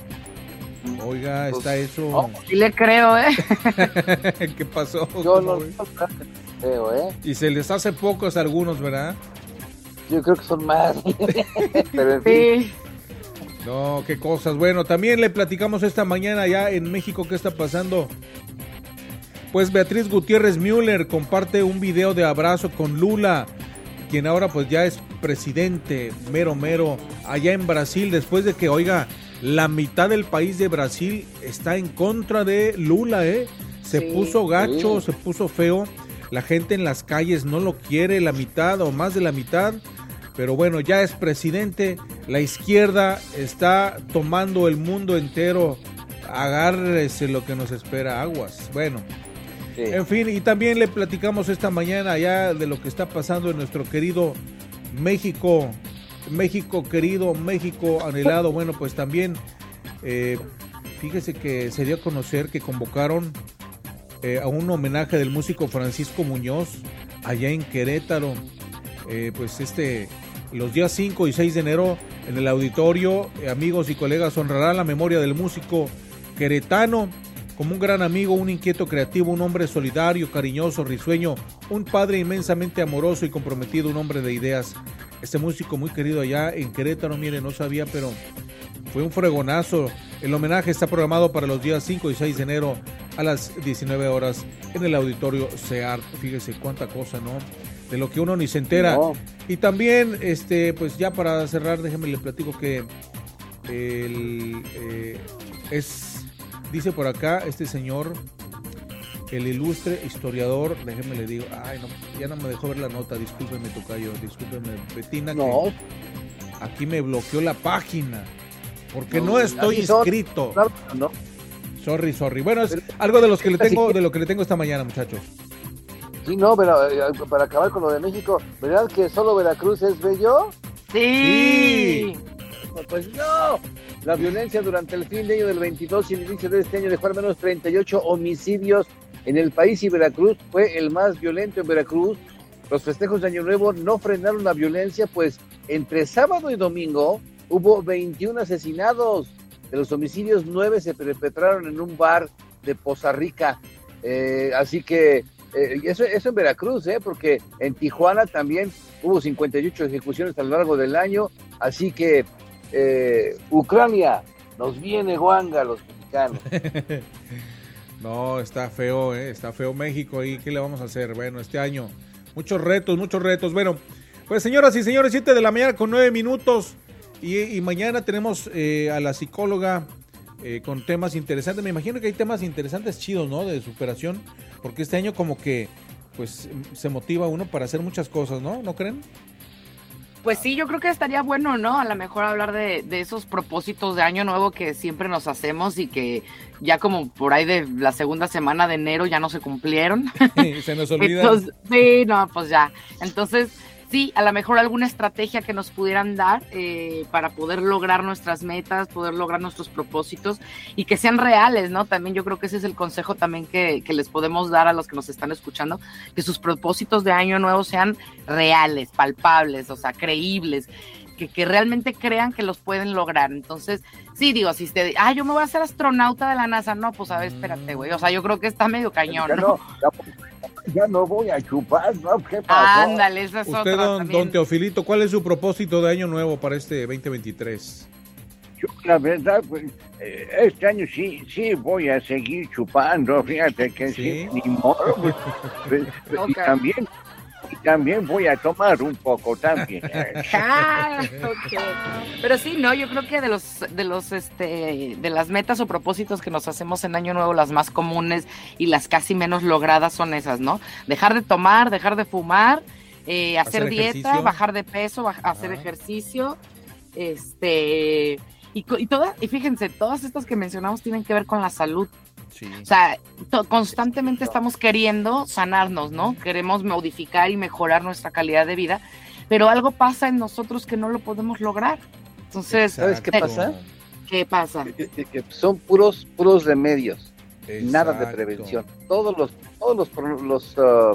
Oiga, está eso. Sí le creo, ¿eh? (laughs) ¿Qué pasó? Yo ¿Cómo no ven? creo, ¿eh? Y se les hace pocos a algunos, ¿verdad? Yo creo que son más. (laughs) Pero en fin, Sí. No, qué cosas. Bueno, también le platicamos esta mañana ya en México qué está pasando. Pues Beatriz Gutiérrez Müller comparte un video de abrazo con Lula, quien ahora pues ya es presidente mero mero allá en Brasil después de que, oiga, la mitad del país de Brasil está en contra de Lula, ¿eh? Se Sí. puso gacho, Sí. se puso feo. La gente en las calles no lo quiere, la mitad o más de la mitad. Pero bueno, ya es presidente. La izquierda está tomando el mundo entero agárrese lo que nos espera, aguas. Bueno, Sí. en fin, y también le platicamos esta mañana ya de lo que está pasando en nuestro querido México. México querido, México anhelado. Bueno, pues también, eh, fíjese que se dio a conocer que convocaron eh, a un homenaje del músico Francisco Muñoz allá en Querétaro. Eh, pues este, los días 5 y 6 de enero en el auditorio, amigos y colegas, honrará la memoria del músico queretano como un gran amigo, un inquieto creativo, un hombre solidario, cariñoso, risueño, un padre inmensamente amoroso y comprometido, un hombre de ideas. Este músico muy querido allá en Querétaro, mire, no sabía, pero fue un fregonazo. El homenaje está programado para los días 5 y 6 de enero a las 19 horas en el auditorio SEAR. Fíjese cuánta cosa, ¿no? De lo que uno ni se entera. No. Y también, este, pues ya para cerrar, déjeme le platico que el, eh, es, dice por acá, este señor, el ilustre historiador, déjeme le digo, ay, no, ya no me dejó ver la nota, discúlpeme, Tocayo, discúlpeme, Betina, que No, aquí me bloqueó la página, porque no, No, estoy inscrito. no. Sorry, sorry. Bueno, es Pero- algo de los que le tengo, que- de lo que le tengo esta mañana, muchachos. Sí, no, pero eh, para acabar con lo de México, ¿verdad que solo Veracruz es bello? Sí. Pues no. La violencia durante el fin de año del 22 y el inicio de este año dejó al menos 38 homicidios en el país y Veracruz fue el más violento en Veracruz. Los festejos de Año Nuevo no frenaron la violencia, pues entre sábado y domingo hubo 21 asesinados. De los homicidios, 9 se perpetraron en un bar de Poza Rica. Eh, así que eh, eso, eso en Veracruz, ¿eh? porque en Tijuana también hubo 58 ejecuciones a lo largo del año. Así que eh, Ucrania nos viene guanga los mexicanos. (laughs) No, está feo, eh, está feo México ahí. ¿Qué le vamos a hacer? Bueno, este año, muchos retos, muchos retos. Bueno, pues señoras y señores, 7 de la mañana con 9 minutos. Y, y mañana tenemos eh, a la psicóloga eh, con temas interesantes. Me imagino que hay temas interesantes, chidos, ¿no? De superación. Porque este año como que, pues, se motiva uno para hacer muchas cosas, ¿no? ¿No creen? Pues sí, yo creo que estaría bueno, ¿no? A lo mejor hablar de, de esos propósitos de año nuevo que siempre nos hacemos y que ya como por ahí de la segunda semana de enero ya no se cumplieron. (laughs) se nos olvida. Entonces, sí, no, pues ya. Entonces, sí, a lo mejor alguna estrategia que nos pudieran dar eh, para poder lograr nuestras metas, poder lograr nuestros propósitos y que sean reales, ¿no? También yo creo que ese es el consejo también que, que les podemos dar a los que nos están escuchando, que sus propósitos de año nuevo sean reales, palpables, o sea, creíbles. Que, que realmente crean que los pueden lograr. Entonces, sí, digo, si usted, ah, yo me voy a hacer astronauta de la NASA, no, pues a ver, espérate, güey. O sea, yo creo que está medio cañón, no, (laughs) ya, no voy a chupar, ¿no? ¿Qué pasó? Ándale, esa es Usted, otra don, también. don Teofilito, ¿cuál es su propósito de año nuevo para este 2023? Yo, la verdad, pues, eh, este año sí, sí voy a seguir chupando, fíjate que sí, ¿Sí? ni modo, pues, (laughs) pues, y Ok. también, y también voy a tomar un poco también. (laughs) Ah, ok. Pero sí, no, yo creo que de los, de los, este, de las metas o propósitos que nos hacemos en Año Nuevo, las más comunes y las casi menos logradas son esas, ¿no? Dejar de tomar, dejar de fumar, eh, hacer, Hacer dieta, ejercicio. bajar de peso, baj- hacer ejercicio, este, y, co- y todas, y fíjense, todas estas que mencionamos tienen que ver con la salud. Sí. O sea, constantemente estamos queriendo sanarnos, ¿no? Queremos modificar y mejorar nuestra calidad de vida, pero algo pasa en nosotros que no lo podemos lograr. Entonces, ¿Sabes qué pasa? ¿qué pasa? Que- que- que son puros, puros remedios. nada de prevención. Todos los, todos los, los, ah,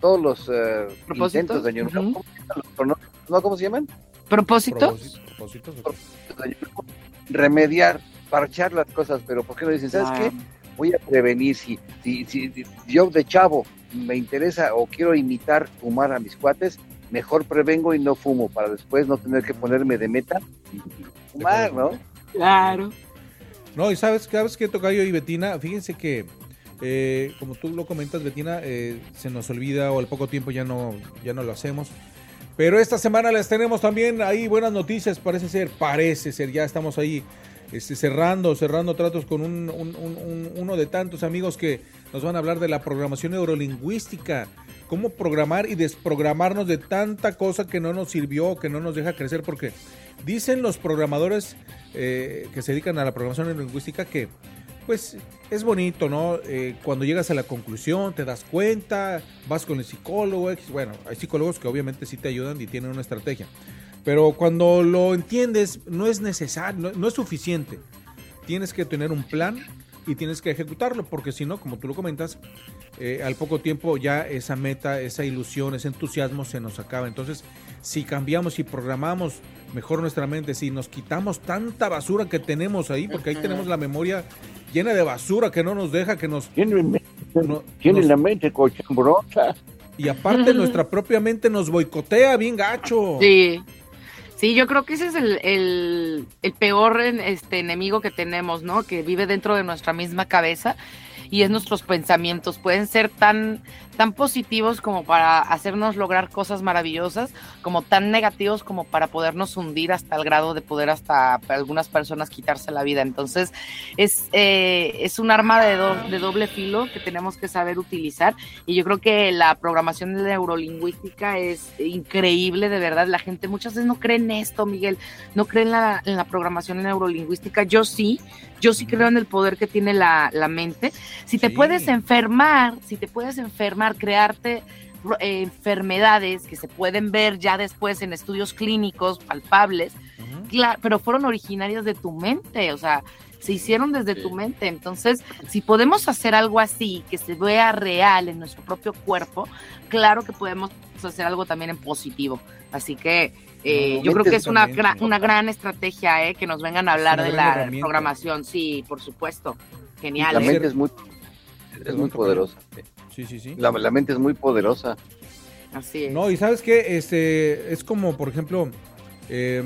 todos los ¿Propósitos? intentos de año nuevo, Ujú. ¿cómo se llaman los prono- no, ¿cómo se llaman? ¿Propósitos? Propósitos, propósitos. De. Remediar, parchar las cosas, pero ¿por qué no dicen, sabes Ah, qué? Voy a prevenir si, si, si yo de chavo me interesa o quiero imitar fumar a mis cuates, mejor prevengo y no fumo para después no tener que ponerme de meta y fumar, ¿no? Claro. No, y sabes, sabes que Tocayo y Betina, fíjense que, eh, como tú lo comentas, Betina, eh, se nos olvida o al poco tiempo ya no, ya no lo hacemos. Pero esta semana les tenemos también ahí buenas noticias, parece ser, parece ser, ya estamos ahí este, cerrando, cerrando tratos con un, un- un- un- uno de tantos amigos que nos van a hablar de la programación neurolingüística, cómo programar y desprogramarnos de tanta cosa que no nos sirvió, que no nos deja crecer, porque dicen los programadores eh, que se dedican a la programación neurolingüística que pues es bonito, ¿no? Eh, cuando llegas a la conclusión, te das cuenta, vas con el psicólogo, bueno, hay psicólogos que obviamente sí te ayudan y tienen una estrategia. Pero cuando lo entiendes, no es necesario, no, no es suficiente. Tienes que tener un plan y tienes que ejecutarlo, porque si no, como tú lo comentas, eh, al poco tiempo ya esa meta, esa ilusión, ese entusiasmo se nos acaba. Entonces, si cambiamos y programamos mejor nuestra mente, si nos quitamos tanta basura que tenemos ahí, porque ahí tenemos la memoria llena de basura que no nos deja, que nos... Tiene, no- tiene nos- la mente cochambrosa. y aparte nuestra propia mente nos boicotea bien gacho. Sí. Sí, yo creo que ese es el, el, el peor este, enemigo que tenemos, ¿no? Que vive dentro de nuestra misma cabeza y es nuestros pensamientos. Pueden ser tan, tan positivos como para hacernos lograr cosas maravillosas, como tan negativos como para podernos hundir hasta el grado de poder hasta algunas personas quitarse la vida. Entonces, es, eh, es un arma de, de doble filo que tenemos que saber utilizar y yo creo que la programación neurolingüística es increíble, de verdad. La gente muchas veces no cree en esto, Miguel, no cree en la, en la programación neurolingüística. Yo sí, yo sí creo en el poder que tiene la, la mente. Si te Sí. puedes enfermar, si te puedes enfermar, crearte eh, enfermedades que se pueden ver ya después en estudios clínicos palpables. Claro, pero fueron originarios de tu mente, o sea, se hicieron desde tu mente. Entonces, si podemos hacer algo así, que se vea real en nuestro propio cuerpo, claro que podemos hacer algo también en positivo. Así que eh, No, yo creo que es una, gran, una gran estrategia, eh, que nos vengan a hablar de la programación. Sí, por supuesto. Genial. La ¿eh? mente es muy, es muy poderosa. Sí, sí, sí. La, la mente es muy poderosa. Así es. No, y sabes que este es como, por ejemplo, eh,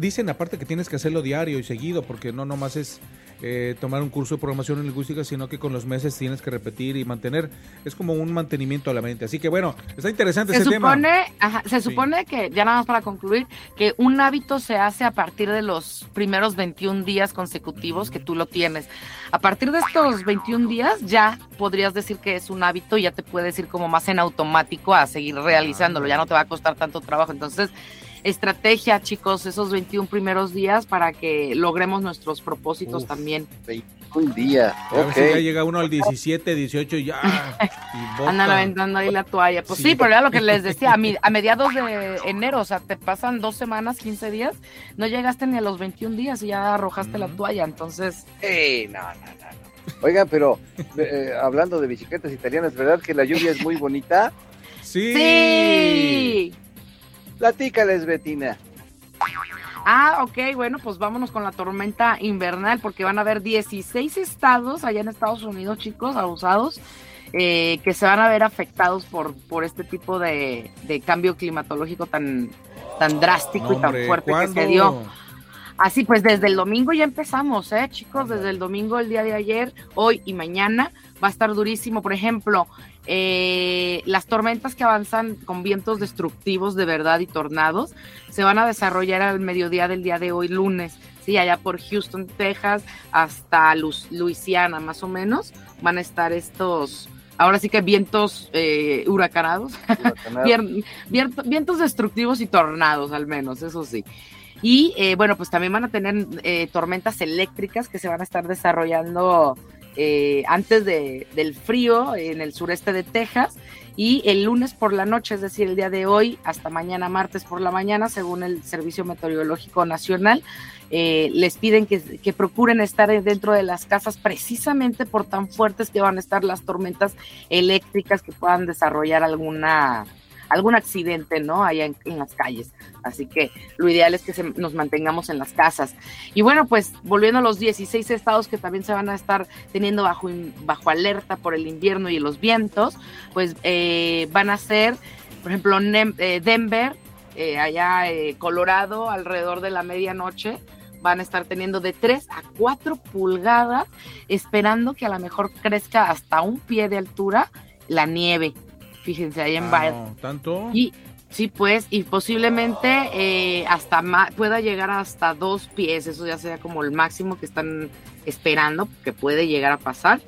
dicen aparte que tienes que hacerlo diario y seguido, porque no nomás es eh, tomar un curso de programación lingüística, sino que con los meses tienes que repetir y mantener. Es como un mantenimiento a la mente. Así que bueno, está interesante se ese tema. supone, ajá, se Sí. supone que, ya nada más para concluir, que un hábito se hace a partir de los primeros 21 días consecutivos que tú lo tienes. A partir de estos 21 días ya podrías decir que es un hábito y ya te puedes ir como más en automático a seguir realizándolo, ya no te va a costar tanto trabajo. Entonces, estrategia, chicos, esos 21 primeros días para que logremos nuestros propósitos Uf. también. Un día. A ver Ok. si ya llega uno al 17, 18 y ya. y. (laughs) Andan aventando ahí la toalla. Pues sí, Sí. pero era lo que les decía, a, mi- a mediados de enero, o sea, te pasan dos semanas, 15 días, no llegaste ni a los 21 días y ya arrojaste la toalla, entonces... Ey, no, no, no, no. Oigan, pero (laughs) eh, hablando de bicicletas italianas, ¿verdad que la lluvia es muy bonita? Sí. ¡Sí! Platícales, Betina. Ah, ok, bueno, pues vámonos con la tormenta invernal, porque van a haber 16 estados allá en Estados Unidos, chicos, abusados, eh, que se van a ver afectados por, por este tipo de, de cambio climatológico tan, tan drástico No, y tan hombre, fuerte que se dio. Así pues, desde el domingo ya empezamos, ¿eh, chicos? Desde el domingo, el día de ayer, hoy y mañana va a estar durísimo. Por ejemplo, eh, las tormentas que avanzan con vientos destructivos de verdad y tornados se van a desarrollar al mediodía del día de hoy, lunes. Sí, allá por Houston, Texas, hasta Lu- Luisiana, más o menos, van a estar estos, ahora sí que vientos eh, huracanados. (laughs) Vientos destructivos y tornados, al menos, eso sí. Y eh, bueno, pues también van a tener eh, tormentas eléctricas que se van a estar desarrollando eh, antes de- del frío en el sureste de Texas. Y el lunes por la noche, es decir, el día de hoy, hasta mañana martes por la mañana, según el Servicio Meteorológico Nacional, eh, les piden que, que procuren estar dentro de las casas precisamente por tan fuertes que van a estar las tormentas eléctricas que puedan desarrollar alguna algún accidente, ¿no? Allá en, en las calles. Así que lo ideal es que nos mantengamos en las casas. Y bueno, pues volviendo a los 16 estados que también se van a estar teniendo bajo, bajo alerta por el invierno y los vientos, pues eh, van a ser, por ejemplo, eh, Denver, eh, allá Colorado, alrededor de la medianoche, van a estar teniendo de 3 a 4 pulgadas, esperando que a lo mejor crezca hasta un pie de altura la nieve. Fíjense, ahí en Ah, ¿Tanto? Y sí, pues, y posiblemente eh, hasta ma- pueda llegar hasta dos pies, eso ya sería como el máximo que están esperando que puede llegar a pasar.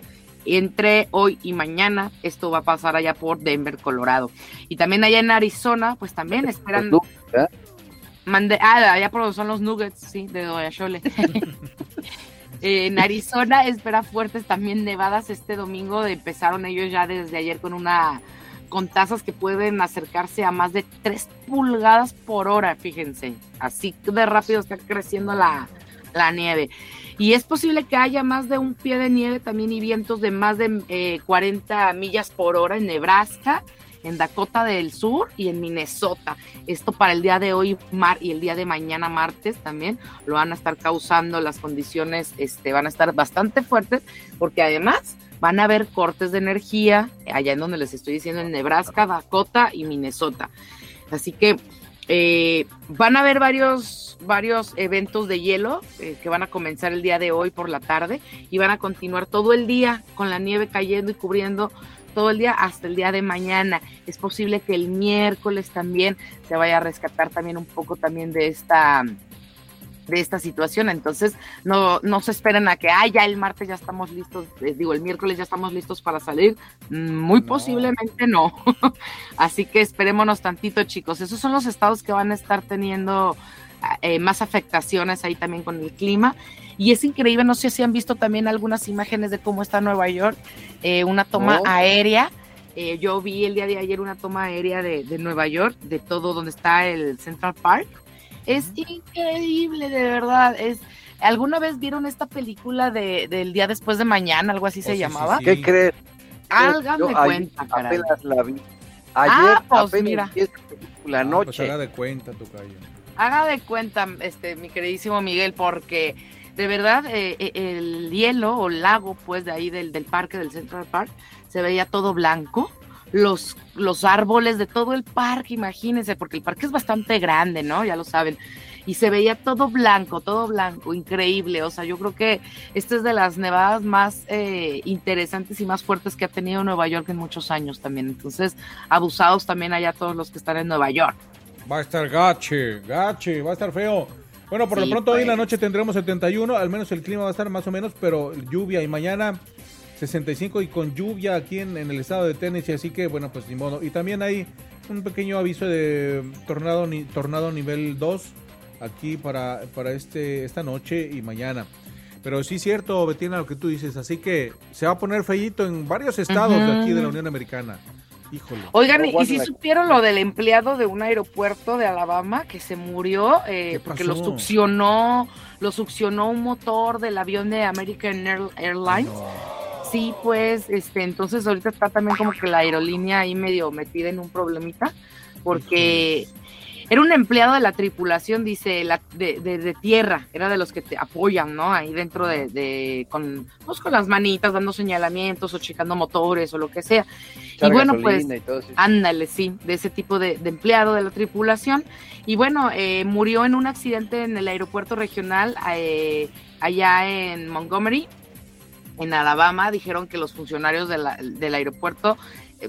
Entre hoy y mañana, esto va a pasar allá por Denver, Colorado. Y también allá en Arizona, pues también esperan. Mande, ah, allá por donde son los Nuggets, sí, de Doyachole. Eh, (laughs) en Arizona espera fuertes también nevadas este domingo. Empezaron ellos ya desde ayer con una con tasas que pueden acercarse a más de 3 pulgadas por hora, fíjense. Así de rápido está creciendo la, la nieve. Y es posible que haya más de un pie de nieve también y vientos de más de eh, 40 millas por hora en Nebraska, en Dakota del Sur y en Minnesota. Esto para el día de hoy mar y el día de mañana martes también lo van a estar causando las condiciones, este, van a estar bastante fuertes porque además van a haber cortes de energía allá en donde les estoy diciendo en Nebraska, Dakota y Minnesota. Así que eh, van a haber varios, varios eventos de hielo eh, que van a comenzar el día de hoy por la tarde y van a continuar todo el día con la nieve cayendo y cubriendo todo el día hasta el día de mañana. Es posible que el miércoles también se vaya a rescatar también un poco también de esta de esta situación. Entonces, no, no se esperen a que, ah, ya el martes ya estamos listos, les digo, el miércoles ya estamos listos para salir. Mm, Muy posiblemente no. (laughs) Así que esperémonos tantito, chicos. Esos son los estados que van a estar teniendo eh, más afectaciones ahí también con el clima. Y es increíble, no sé si han visto también algunas imágenes de cómo está Nueva York, eh, una toma No. aérea. Eh, yo vi el día de ayer una toma aérea de, de Nueva York, de todo donde está el Central Park. Es increíble, de verdad. Es, ¿Alguna vez vieron esta película de, del día después de mañana? Algo así Oh, se sí, sí, llamaba. sí. ¿Qué crees? Háganme cuenta, caray. Apenas la vi. Ayer Ah, pues, apenas mira. vi esta película Ah, pues haga de cuenta, Tocayo. Haga de cuenta, este, mi queridísimo Miguel, porque de verdad eh, eh, el hielo o lago, pues, de ahí del, del parque, del Central Park, se veía todo blanco. Los, los árboles de todo el parque, imagínense, porque el parque es bastante grande, ¿no? Ya lo saben. Y se veía todo blanco, todo blanco, increíble. O sea, yo creo que esta es de las nevadas más eh, interesantes y más fuertes que ha tenido Nueva York en muchos años también. Entonces, abusados también allá todos los que están en Nueva York. Va a estar gache, gache, va a estar feo. Bueno, por Sí, lo pronto hoy en la pues. noche tendremos 71, al menos el clima va a estar más o menos, pero lluvia y mañana 65 y con lluvia aquí en, en el estado de Tennessee, así que bueno, pues ni modo. Y también hay un pequeño aviso de tornado, ni, tornado nivel 2 aquí para, para este, esta noche y mañana. Pero sí es cierto, Betina, lo que tú dices, así que se va a poner feíto en varios estados de aquí de la. Unión Americana. Híjole. Oigan, y, si supieron lo del empleado de un aeropuerto de Alabama que se murió eh, ¿Qué porque lo succionó, lo succionó un motor del avión de American Air- Airlines. Sí, pues, este, entonces ahorita está también como que la aerolínea ahí medio metida en un problemita, porque era un empleado de la tripulación, dice, la, de, de- de tierra, era de los que te apoyan, ¿no? Ahí dentro de, de- con, pues, con las manitas, dando señalamientos o checando motores o lo que sea. Y bueno, pues, y todo. Ándale, sí, de ese tipo de, de empleado de la tripulación. Y bueno, eh, murió en un accidente en el aeropuerto regional eh, allá en Montgomery, en Alabama. Dijeron que los funcionarios de la- del aeropuerto,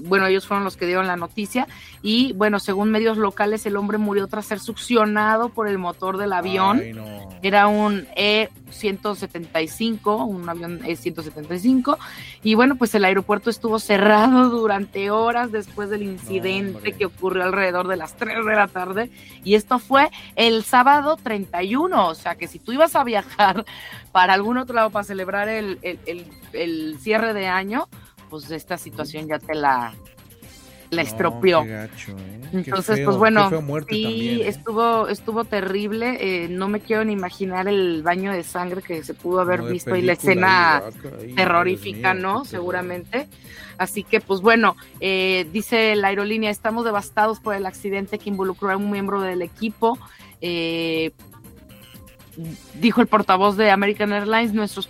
bueno, ellos fueron los que dieron la noticia. Y bueno, según medios locales, el hombre murió tras ser succionado por el motor del avión. Ay, no. Era un E-175, un avión E-175. Y bueno, pues el aeropuerto estuvo cerrado durante horas después del incidente que ocurrió alrededor de las 3 de la tarde. Y esto fue el sábado 31. O sea que si tú ibas a viajar (laughs) para algún otro lado para celebrar el, el- el- el cierre de año, pues esta situación ya te la, la No, estropeó. qué gacho, ¿eh? Qué Entonces, feo, pues bueno, sí, también, ¿eh? estuvo, estuvo terrible. eh, no me quiero ni imaginar el baño de sangre que se pudo haber visto y la escena ahí, ah, terrorífica, mío, ¿no? Seguramente. Así que, pues bueno, eh, dice la aerolínea, estamos devastados por el accidente que involucró a un miembro del equipo. Dijo el portavoz de American Airlines, nuestros,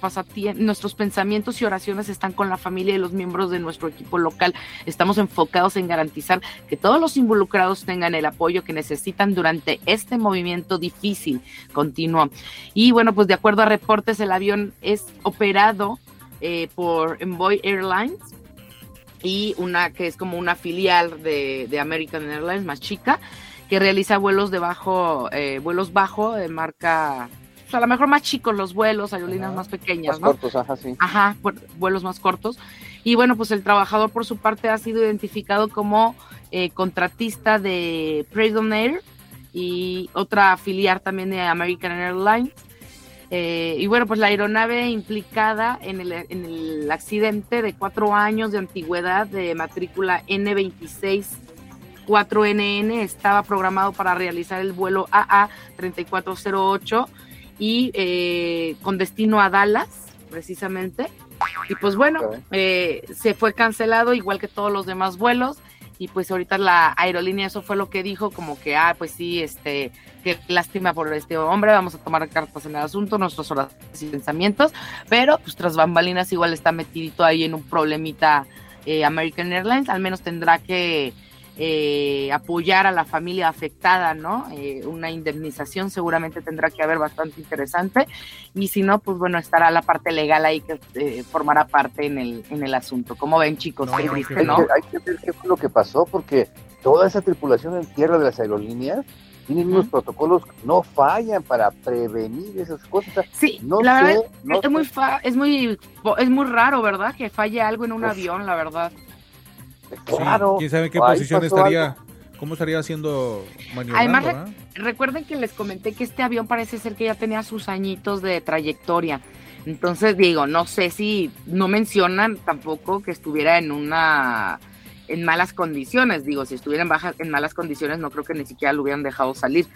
nuestros pensamientos y oraciones están con la familia y los miembros de nuestro equipo local. Estamos enfocados en garantizar que todos los involucrados tengan el apoyo que necesitan durante este movimiento difícil, continuó. Y bueno, pues de acuerdo a reportes, el avión es operado eh, por Envoy Airlines y una que es como una filial de, de American Airlines más chica que realiza vuelos de bajo, eh, vuelos bajo de marca, pues a lo mejor más chicos los vuelos, aerolíneas Ajá. más pequeñas, Más ¿no? cortos, ajá, sí. Ajá, vuelos más cortos. Y bueno, pues el trabajador por su parte ha sido identificado como eh, contratista de Pregon Air y otra filial también de American Airlines. Eh, y bueno, pues la aeronave implicada en el, en el accidente de cuatro años de antigüedad de matrícula N26 4NN estaba programado para realizar el vuelo AA 3408 y eh, con destino a Dallas, precisamente. Y pues bueno, eh, se fue cancelado igual que todos los demás vuelos y pues ahorita la aerolínea eso fue lo que dijo como que ah pues sí este qué lástima por este hombre vamos a tomar cartas en el asunto nuestros oraciones y pensamientos pero pues tras bambalinas igual está metidito ahí en un problemita eh, American Airlines al menos tendrá que eh, apoyar a la familia afectada, ¿no? Eh, una indemnización seguramente tendrá que haber bastante interesante y si no, pues bueno, estará la parte legal ahí que eh, formará parte en el, en el asunto. Como ven chicos, qué triste, ¿no? Hay que ver qué fue lo que pasó porque toda esa tripulación en tierra de las aerolíneas tienen unos protocolos que no fallan para prevenir esas cosas. Sí, no la sé, verdad no es muy fa- es muy es muy raro, ¿verdad? Que falle algo en un avión, la verdad. Claro. ¿Quién sabe en qué posición estaría? algo. ¿Cómo estaría haciendo maniobrando? Además, re- recuerden que les comenté que este avión parece ser que ya tenía sus añitos de trayectoria. Entonces, digo, no sé si no mencionan tampoco que estuviera en una en malas condiciones. Digo, si estuviera en bajas, en malas condiciones, no creo que ni siquiera lo hubieran dejado salir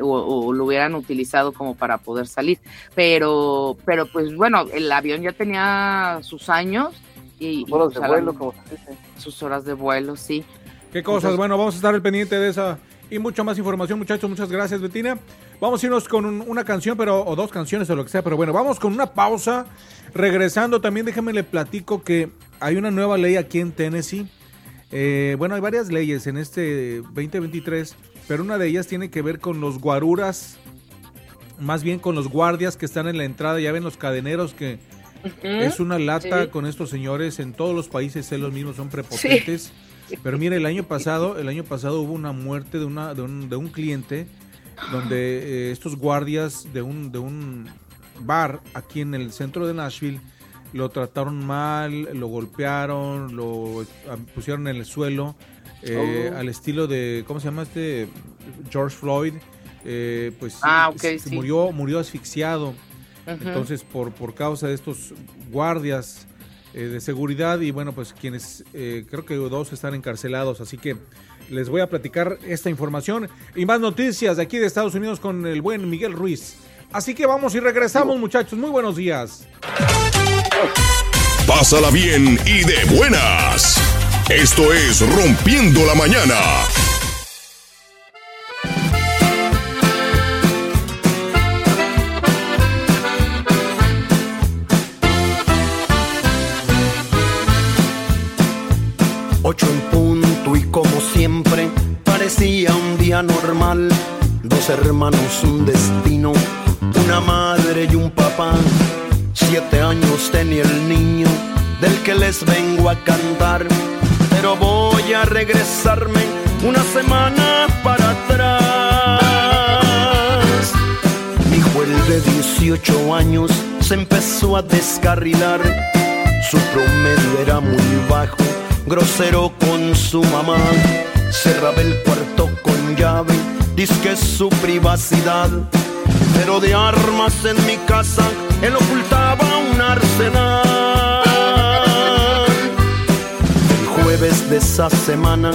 o, o lo hubieran utilizado como para poder salir. Pero, pero pues bueno, el avión ya tenía sus años y, y, Horas de pues, la- como se dice. Sus horas de vuelo, sí. ¿Qué cosas? Bueno, vamos a estar al pendiente de esa y mucha más información, muchachos. Muchas gracias, Betina. Vamos a irnos con un- una canción, pero o dos canciones o lo que sea, pero bueno, vamos con una pausa. Regresando, también déjenme le platico que hay una nueva ley aquí en Tennessee. Eh, bueno, hay varias leyes en este 2023, pero una de ellas tiene que ver con los guaruras, más bien con los guardias que están en la entrada. Ya ven los cadeneros que es una lata Sí. con estos señores. En todos los países es los mismos, son prepotentes. Pero mire, el año pasado, el año pasado hubo una muerte de una de un, de un cliente donde eh, estos guardias de un de un bar aquí en el centro de Nashville lo trataron mal, lo golpearon, lo ah, pusieron en el suelo eh, Oh. al estilo de ¿cómo se llama este George Floyd? Eh, pues Ah, ok, se- sí. murió murió asfixiado. Entonces, por, por causa de estos guardias eh, de seguridad y bueno, pues quienes eh, creo que dos están encarcelados, así que les voy a platicar esta información y más noticias de aquí de Estados Unidos con el buen Miguel Ruiz. Así que vamos y regresamos muchachos, muy buenos días. Pásala bien y de buenas. Esto es Rompiendo la Mañana. Hermanos, un destino, una madre y un papá. Siete años tenía el niño del que les vengo a cantar. Pero voy a regresarme una semana para atrás. Mi el de 18 años se empezó a descarrilar. Su promedio era muy bajo, grosero con su mamá. Cerraba el cuarto con llave, que es su privacidad. Pero de armas en mi casa, él ocultaba un arsenal. El jueves de esa semana,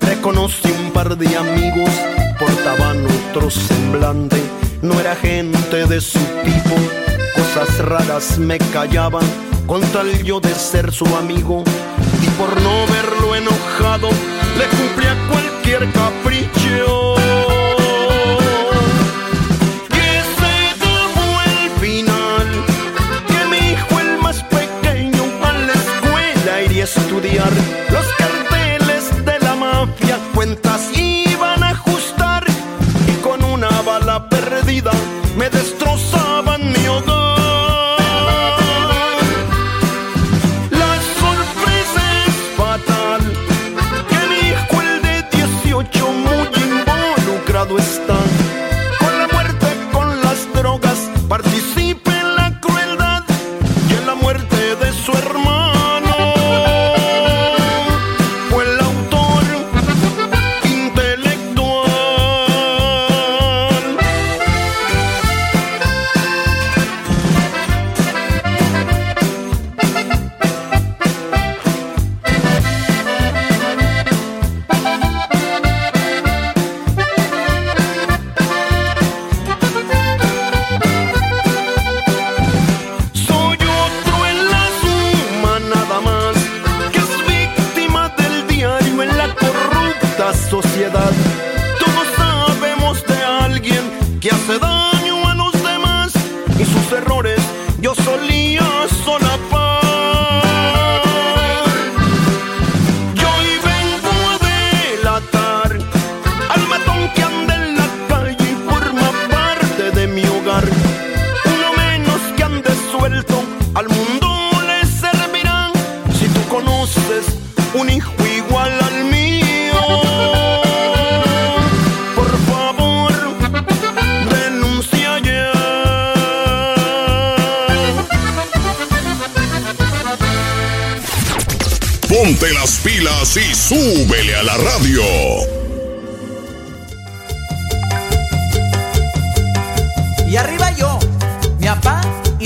reconocí un par de amigos, portaban otro semblante, no era gente de su tipo, cosas raras me callaban, con tal yo de ser su amigo, y por no verlo enojado, le cumplía cualquier capricho. Estudiar.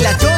la.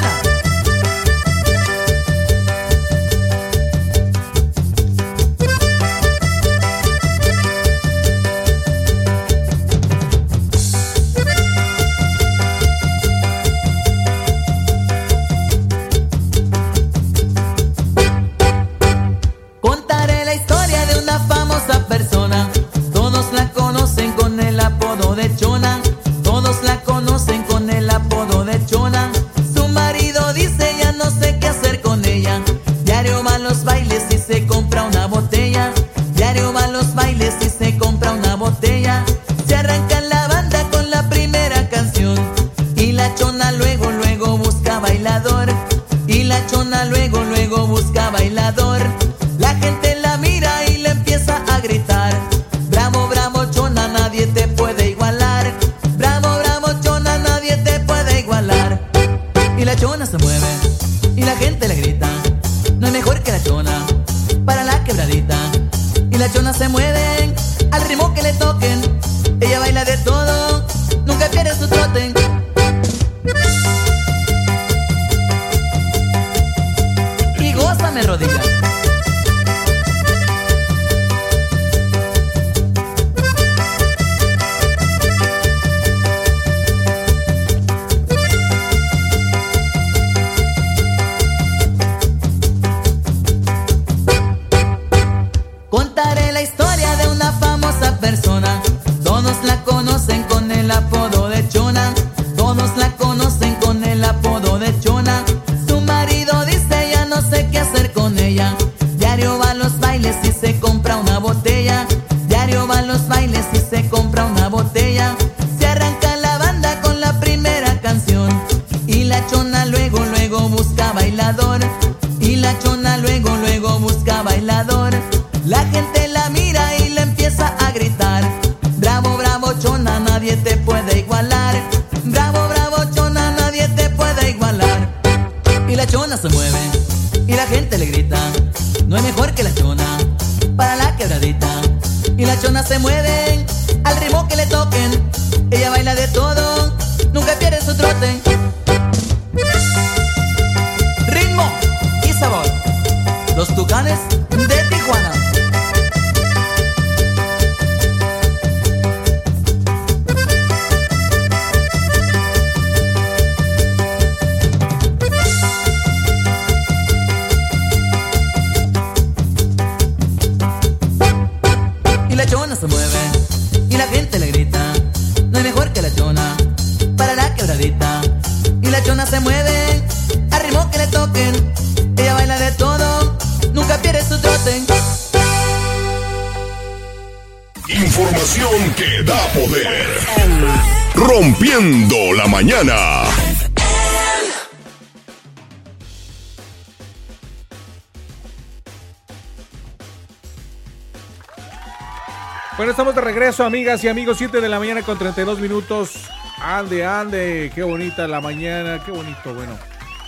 Bueno, estamos de regreso, amigas y amigos. 7 de la mañana con 32 minutos. Ande, ande. Qué bonita la mañana. Qué bonito, bueno.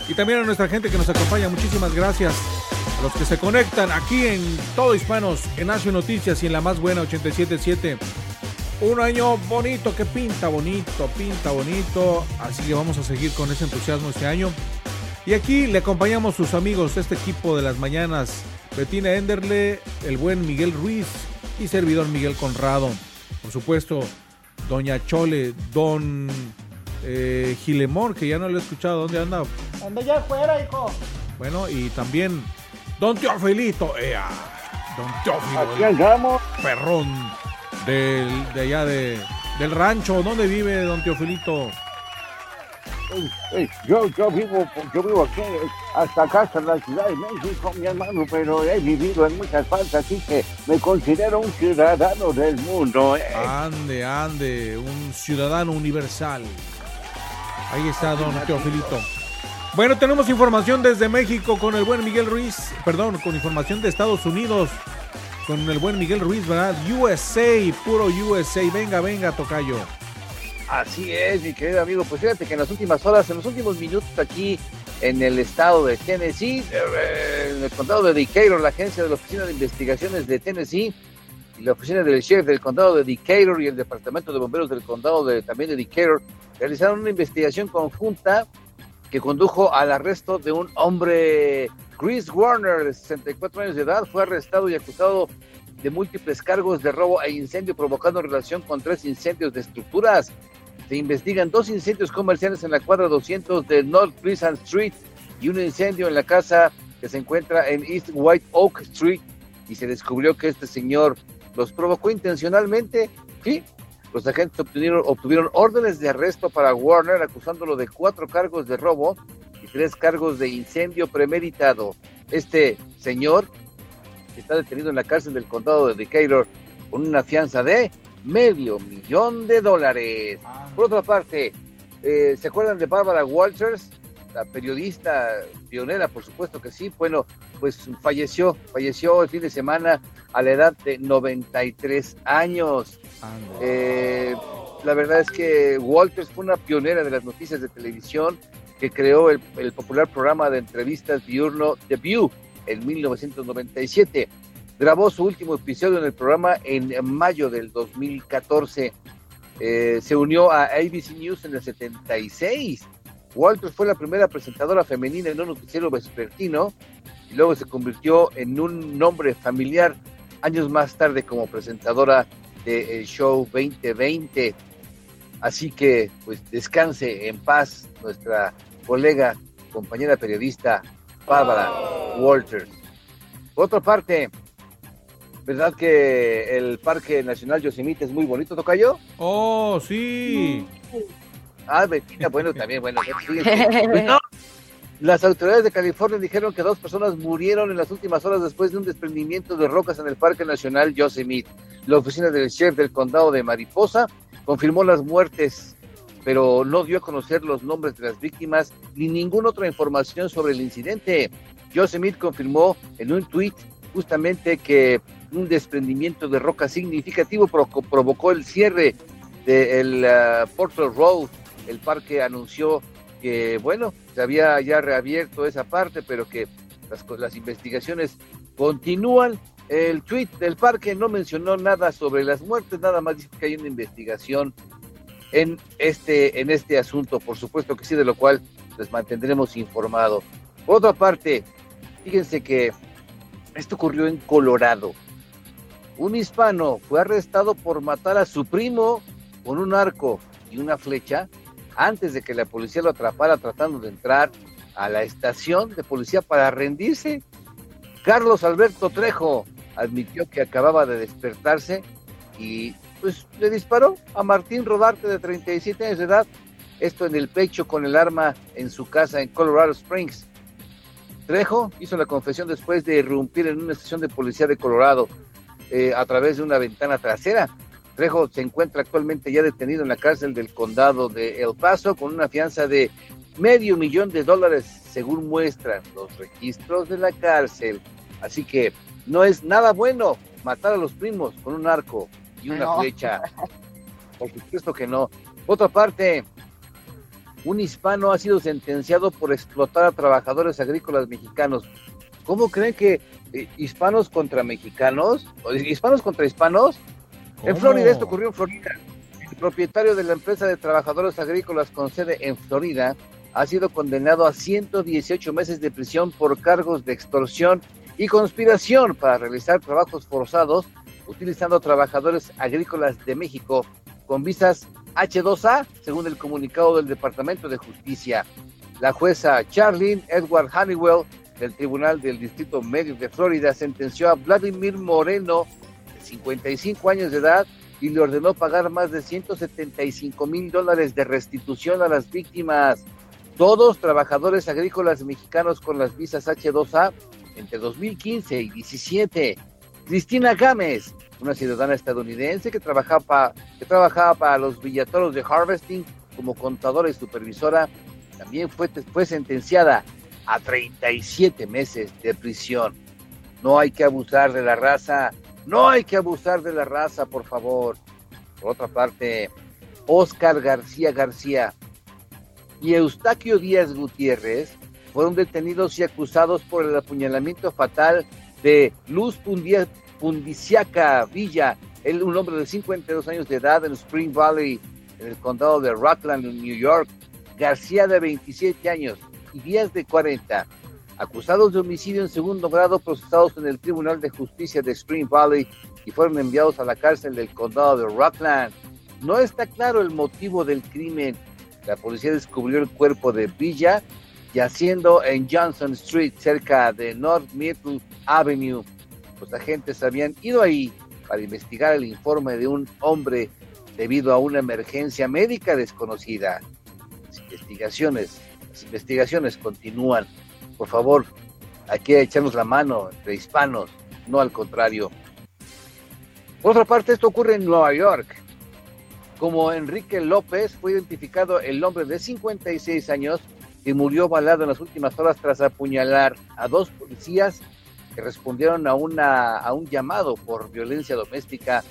Y también a nuestra gente que nos acompaña. Muchísimas gracias. A los que se conectan aquí en Todo Hispanos, en Azio Noticias y en la más buena 877. Un año bonito que pinta bonito, pinta bonito. Así que vamos a seguir con ese entusiasmo este año. Y aquí le acompañamos sus amigos, este equipo de las mañanas. Betina Enderle, el buen Miguel Ruiz, y servidor Miguel Conrado. Por supuesto, Doña Chole, Don eh, que ya no lo he escuchado, ¿dónde anda? Anda ya afuera, hijo. Bueno, y también Don Teofilito, ea, Don Teofilito, Aquí andamos. Perrón del, de allá de, del rancho. ¿Dónde vive Don Teofilito? Yo, yo vivo, yo vivo aquí, eh, hasta acá, hasta la Ciudad de México, mi hermano, pero he vivido en muchas partes, así que me considero un ciudadano del mundo. eh. Ande, ande, un ciudadano universal. Ahí está don Teofilito. Bueno, tenemos información desde México con el buen Miguel Ruiz, perdón, con información de Estados Unidos con el buen Miguel Ruiz, ¿verdad? USA, puro USA. Venga, venga, Tocayo. Así es, mi querido amigo. Pues fíjate que en las últimas horas, en los últimos minutos aquí en el estado de Tennessee, en el condado de Decatur, la agencia de la Oficina de Investigaciones de Tennessee y la oficina del sheriff del condado de Decatur y el departamento de bomberos del condado de, también de Decatur realizaron una investigación conjunta que condujo al arresto de un hombre, Chris Warner, de 64 años de edad, fue arrestado y acusado de múltiples cargos de robo e incendio provocando en relación con tres incendios de estructuras. Se investigan dos incendios comerciales en la cuadra 200 de North Pleasant Street y un incendio en la casa que se encuentra en East White Oak Street y se descubrió que este señor los provocó intencionalmente. Sí, los agentes obtuvieron, obtuvieron órdenes de arresto para Warner acusándolo de cuatro cargos de robo y tres cargos de incendio premeditado. Este señor está detenido en la cárcel del condado de Decatur con una fianza de medio millón de dólares. Por otra parte, eh, ¿se acuerdan de Barbara Walters? La periodista pionera, por supuesto que sí. Bueno, pues falleció, falleció el fin de semana a la edad de 93 años. Eh, la verdad es que Walters fue una pionera de las noticias de televisión que creó el, el popular programa de entrevistas diurno The View en 1997. Grabó su último episodio en el programa en mayo del 2014. Eh, se unió a ABC News en el 76. Walters fue la primera presentadora femenina en un noticiero vespertino y luego se convirtió en un nombre familiar años más tarde como presentadora del show 2020. Así que, pues, descanse en paz nuestra colega, compañera periodista Bárbara Walters. Por otra parte, ¿verdad que el Parque Nacional Yosemite es muy bonito, Tocayo? Oh, sí. Ah, Betina, bueno, también, bueno. (laughs) Pues no, Las autoridades de California dijeron que dos personas murieron en las últimas horas después de un desprendimiento de rocas en el Parque Nacional Yosemite. La oficina del sheriff del condado de Mariposa confirmó las muertes, pero no dio a conocer los nombres de las víctimas ni ninguna otra información sobre el incidente. Yosemite confirmó en un tuit justamente que un desprendimiento de roca significativo provo- provocó el cierre del uh, Portal Road. El parque anunció que, bueno, se había ya reabierto esa parte, pero que las, las investigaciones continúan. El tweet del parque no mencionó nada sobre las muertes, nada más dice que hay una investigación en este, en este asunto, por supuesto que sí, de lo cual les mantendremos informados. Por otra parte, fíjense que esto ocurrió en Colorado. Un hispano fue arrestado por matar a su primo con un arco y una flecha antes de que la policía lo atrapara tratando de entrar a la estación de policía para rendirse. Carlos Alberto Trejo admitió que acababa de despertarse y pues le disparó a Martín Rodarte de 37 años de edad, esto en el pecho con el arma en su casa en Colorado Springs. Trejo hizo la confesión después de irrumpir en una estación de policía de Colorado eh, a través de una ventana trasera. Trejo se encuentra actualmente ya detenido en la cárcel del condado de El Paso con una fianza de medio millón de dólares, según muestran los registros de la cárcel. Así que no es nada bueno matar a los primos con un arco y una No. flecha. Por supuesto que no. Por otra parte, un hispano ha sido sentenciado por explotar a trabajadores agrícolas mexicanos. ¿Cómo creen que eh, hispanos contra mexicanos? ¿O ¿Hispanos contra hispanos? En. Florida, esto ocurrió en Florida. El propietario de la empresa de trabajadores agrícolas con sede en Florida ha sido condenado a 118 meses de prisión por cargos de extorsión y conspiración para realizar trabajos forzados utilizando trabajadores agrícolas de México con visas H2A, según el comunicado del Departamento de Justicia. La jueza Charlene Edward Honeywell del Tribunal del Distrito Medio de Florida sentenció a Vladimir Moreno, de 55 años de edad, y le ordenó pagar más de 175 mil dólares de restitución a las víctimas. Todos trabajadores agrícolas mexicanos con las visas H2A entre 2015 y 17. Cristina Gámez, una ciudadana estadounidense que trabajaba, para los villatoros de Harvesting como contadora y supervisora, también fue sentenciada a 37 meses de prisión. No hay que abusar de la raza, no hay que abusar de la raza, por favor. Por otra parte, Oscar García García y Eustaquio Díaz Gutiérrez fueron detenidos y acusados por el apuñalamiento fatal de Luz Pundiciaca Villa, él, un hombre de 52 años de edad en Spring Valley, en el condado de Rockland, en New York, García de 27 años y Díaz de 40, acusados de homicidio en segundo grado procesados en el Tribunal de Justicia de Spring Valley y fueron enviados a la cárcel del condado de Rockland. No está claro el motivo del crimen. La policía descubrió el cuerpo de Villa yaciendo en Johnson Street, cerca de North Myrtle Avenue. Los agentes habían ido ahí para investigar el informe de un hombre debido a una emergencia médica desconocida. Las investigaciones, investigaciones continúan. Por favor, hay que echarnos la mano entre hispanos, no al contrario. Por otra parte, esto ocurre en Nueva York. Como Enrique López fue identificado el hombre de 56 años que murió balado en las últimas horas tras apuñalar a dos policías que respondieron a, una, a un llamado por violencia doméstica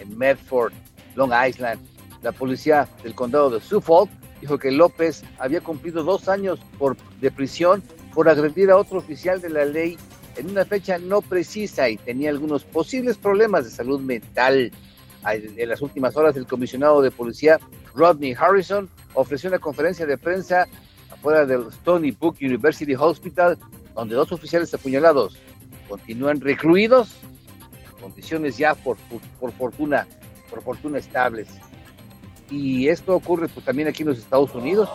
en Medford, Long Island. La policía del condado de Suffolk dijo que López había cumplido dos años por, de prisión por agredir a otro oficial de la ley en una fecha no precisa y tenía algunos posibles problemas de salud mental. En las últimas horas, el comisionado de policía Rodney Harrison ofreció una conferencia de prensa afuera del Stony Brook University Hospital, donde dos oficiales apuñalados continúan recluidos, condiciones ya por, por, fortuna, por fortuna estables. Y esto ocurre pues, también aquí en los Estados Unidos.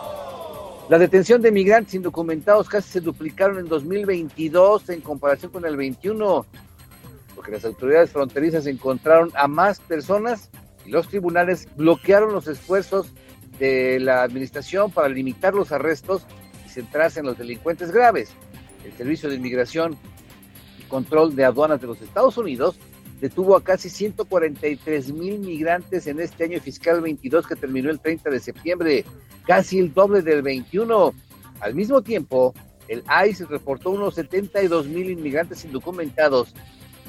La detención de migrantes indocumentados casi se duplicaron en 2022 en comparación con el 21, porque las autoridades fronterizas encontraron a más personas y los tribunales bloquearon los esfuerzos de la administración para limitar los arrestos y centrarse en los delincuentes graves. El Servicio de Inmigración y Control de Aduanas de los Estados Unidos detuvo a casi 143 mil migrantes en este año fiscal 22 que terminó el 30 de septiembre, casi el doble del 21. Al mismo tiempo, el ICE reportó unos 72 mil inmigrantes indocumentados,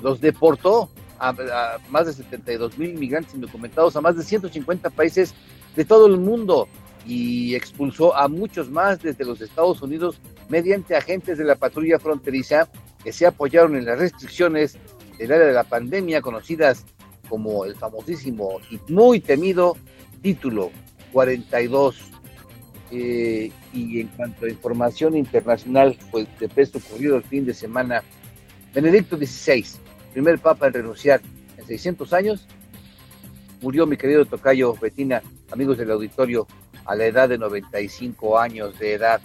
los deportó a, a, más de 72 mil inmigrantes indocumentados a más de 150 países de todo el mundo y expulsó a muchos más desde los Estados Unidos mediante agentes de la patrulla fronteriza que se apoyaron en las restricciones del área de la pandemia conocidas como el famosísimo y muy temido título 42. Eh, y en cuanto a información internacional, pues de peso ocurrido el fin de semana, Benedicto XVI, primer papa en renunciar en 600 años, murió mi querido tocayo Betina, amigos del auditorio, a la edad de 95 años de edad.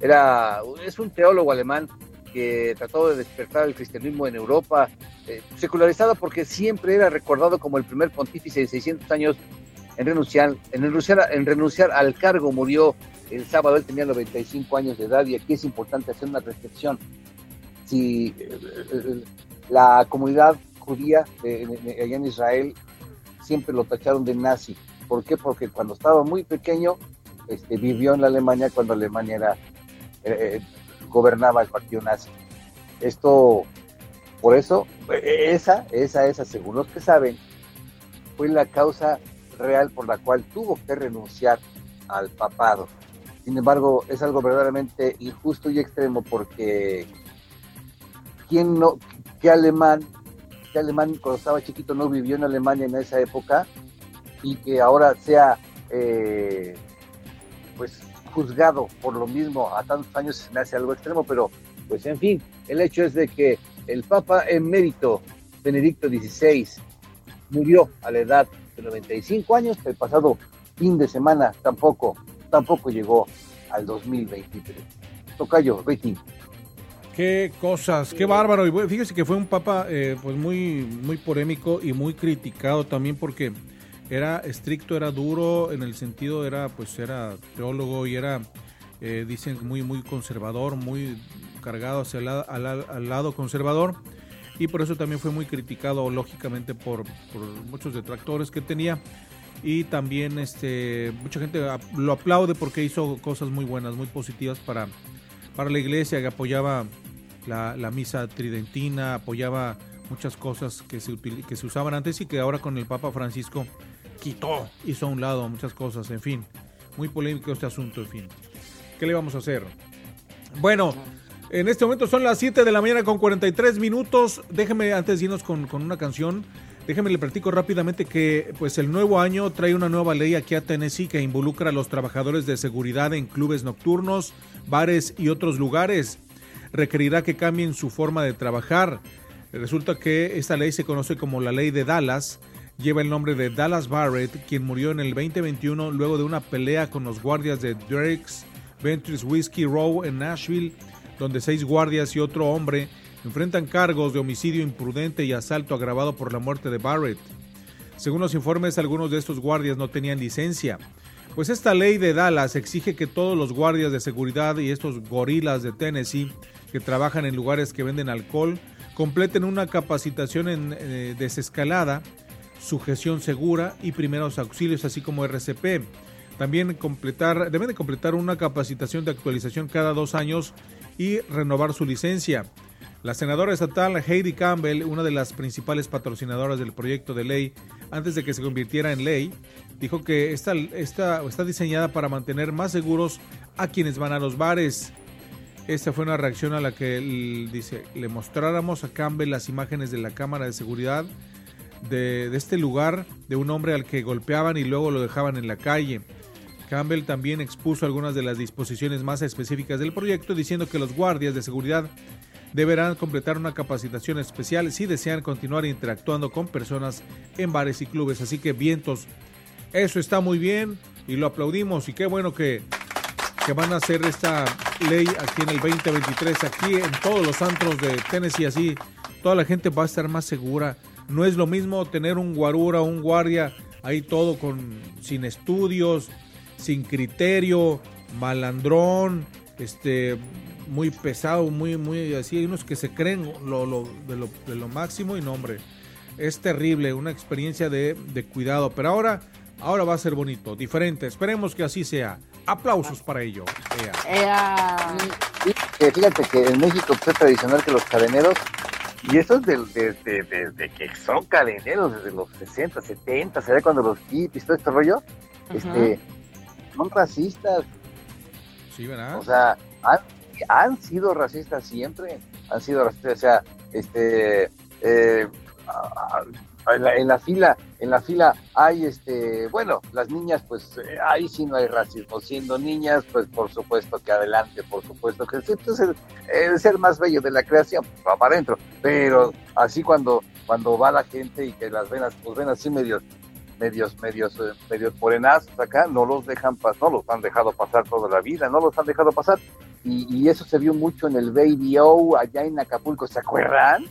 Era, es un teólogo alemán que trató de despertar el cristianismo en Europa, eh, secularizado porque siempre era recordado como el primer pontífice de 600 años en renunciar, en renunciar, en renunciar al cargo. Murió el sábado, él tenía 95 años de edad y aquí es importante hacer una reflexión. Si eh, eh, la comunidad judía allá en Israel siempre lo tacharon de nazi. ¿Por qué? Porque cuando estaba muy pequeño este, vivió en la Alemania cuando Alemania era, eh, gobernaba el partido nazi. Esto, por eso, esa, esa, esa, según los que saben, fue la causa real por la cual tuvo que renunciar al papado. Sin embargo, es algo verdaderamente injusto y extremo porque ¿quién no, qué alemán que alemán cuando estaba chiquito no vivió en Alemania en esa época y que ahora sea eh, pues juzgado por lo mismo a tantos años se me hace algo extremo, pero pues en fin, el hecho es de que el Papa emérito Benedicto XVI murió a la edad de 95 años, el pasado fin de semana tampoco, tampoco llegó al 2023. Tocayo, Betty. Qué cosas, qué bárbaro. Y fíjese que fue un papa eh, pues muy, muy polémico y muy criticado también porque era estricto, era duro, en el sentido era, pues era teólogo y era, eh, dicen, muy, muy conservador, muy cargado hacia el al, al- lado conservador y por eso también fue muy criticado lógicamente por, por muchos detractores que tenía y también este mucha gente lo aplaude porque hizo cosas muy buenas, muy positivas para, para la iglesia, que apoyaba la, la misa tridentina, apoyaba muchas cosas que se, que se usaban antes y que ahora con el Papa Francisco quitó, hizo a un lado muchas cosas, en fin, muy polémico este asunto, en fin. ¿Qué le vamos a hacer? Bueno, en este momento son las 7 de la mañana con 43 minutos. Déjeme, antes de irnos con, con una canción, déjeme le platico rápidamente que pues el nuevo año trae una nueva ley aquí a Tennessee que involucra a los trabajadores de seguridad en clubes nocturnos, bares y otros lugares. Requerirá que cambien su forma de trabajar. Resulta que esta ley se conoce como la ley de Dallas. Lleva el nombre de Dallas Barrett, quien murió en el 2021 luego de una pelea con los guardias de Drake's Ventures Whiskey Row en Nashville, donde seis guardias y otro hombre enfrentan cargos de homicidio imprudente y asalto agravado por la muerte de Barrett. Según los informes, algunos de estos guardias no tenían licencia. Pues esta ley de Dallas exige que todos los guardias de seguridad y estos gorilas de Tennessee que trabajan en lugares que venden alcohol completen una capacitación en eh, desescalada, sujeción segura y primeros auxilios, así como RCP. También completar, deben de completar una capacitación de actualización cada dos años y renovar su licencia. La senadora estatal Heidi Campbell, una de las principales patrocinadoras del proyecto de ley, antes de que se convirtiera en ley, dijo que esta, esta está diseñada para mantener más seguros a quienes van a los bares. Esta fue una reacción a la que dice, le mostráramos a Campbell las imágenes de la cámara de seguridad de, este lugar de un hombre al que golpeaban y luego lo dejaban en la calle. Campbell también expuso algunas de las disposiciones más específicas del proyecto, diciendo que los guardias de seguridad deberán completar una capacitación especial si desean continuar interactuando con personas en bares y clubes. Así que vientos, eso está muy bien y lo aplaudimos y qué bueno que, que van a hacer esta ley aquí en el 2023, aquí en todos los antros de Tennessee, así toda la gente va a estar más segura. No es lo mismo tener un guarura, un guardia ahí todo con sin estudios, sin criterio, malandrón, este muy pesado, muy muy así, hay unos que se creen lo, lo- de, lo, de lo máximo y no hombre, es terrible, una experiencia de, de cuidado, pero ahora ahora va a ser bonito, diferente, esperemos que así sea. Aplausos para ello. Ea. Fíjate que en México es tradicional que los cadeneros, y eso es de, de, de- de- que son cadeneros desde los 60, 70, ¿sabes? Cuando los hippies, todo este rollo, este, son racistas. Sí, ¿verdad? O sea, han, han sido racistas siempre, han sido racistas, o sea, este, eh, la, en la fila, en la fila hay, este, bueno, las niñas, pues eh, ahí sí no hay racismo, siendo niñas, pues por supuesto que adelante, por supuesto que pues el, el ser más bello de la creación, pues, va para adentro, pero así cuando, cuando va la gente y que las venas, pues ven así medios, medios, medios, eh, medios morenazos acá, no los dejan pasar, no los han dejado pasar toda la vida, no los han dejado pasar, y, y eso se vio mucho en el Baby O allá en Acapulco, ¿se acuerdan?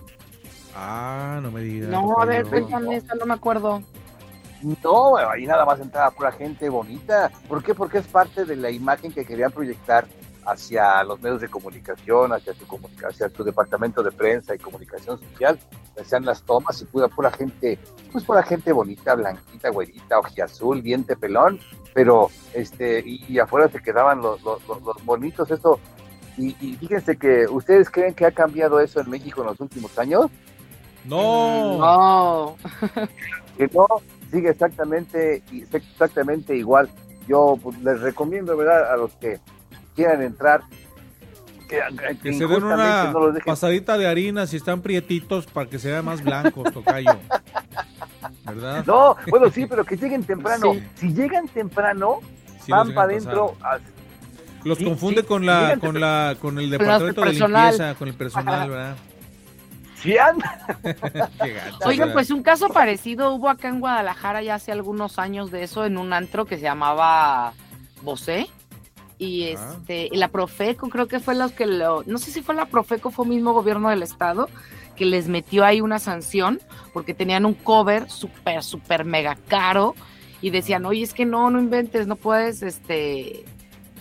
Ah, no me digas. No, a ver, cuéntame esta, no me acuerdo. No, ahí nada más entraba pura gente bonita. ¿Por qué? Porque es parte de la imagen que querían proyectar hacia los medios de comunicación, hacia su, hacia su departamento de prensa y comunicación social. Hacían las tomas y pura, pura gente, pues pura gente bonita, blanquita, güerita, ojiazul, diente pelón, pero este, y, y afuera se quedaban los, los, los- los bonitos, esto. Y, y fíjense que, ¿ustedes creen que ha cambiado eso en México en los últimos años? No. No. (laughs) que no sigue exactamente exactamente igual. Yo pues, les recomiendo, ¿verdad? A los que quieran entrar, que, Que se den una no los dejen. pasadita de harina si están prietitos para que se vean más blancos, tocayo. ¿Verdad? No, bueno, sí, pero que lleguen temprano. Sí. Si llegan temprano, Sí, van para adentro. Los Sí, confunde sí, con la, con la, con el departamento de personal. limpieza, con el personal, ¿verdad? Sí, anda. Oigan, pues un caso parecido hubo acá en Guadalajara ya hace algunos años de eso en un antro que se llamaba Bosé. Y Ah. este, y la Profeco creo que fue los que lo, no sé si fue la Profeco, fue mismo gobierno del estado, que les metió ahí una sanción porque tenían un cover súper, súper mega caro y decían, oye, es que no, no inventes, no puedes, este,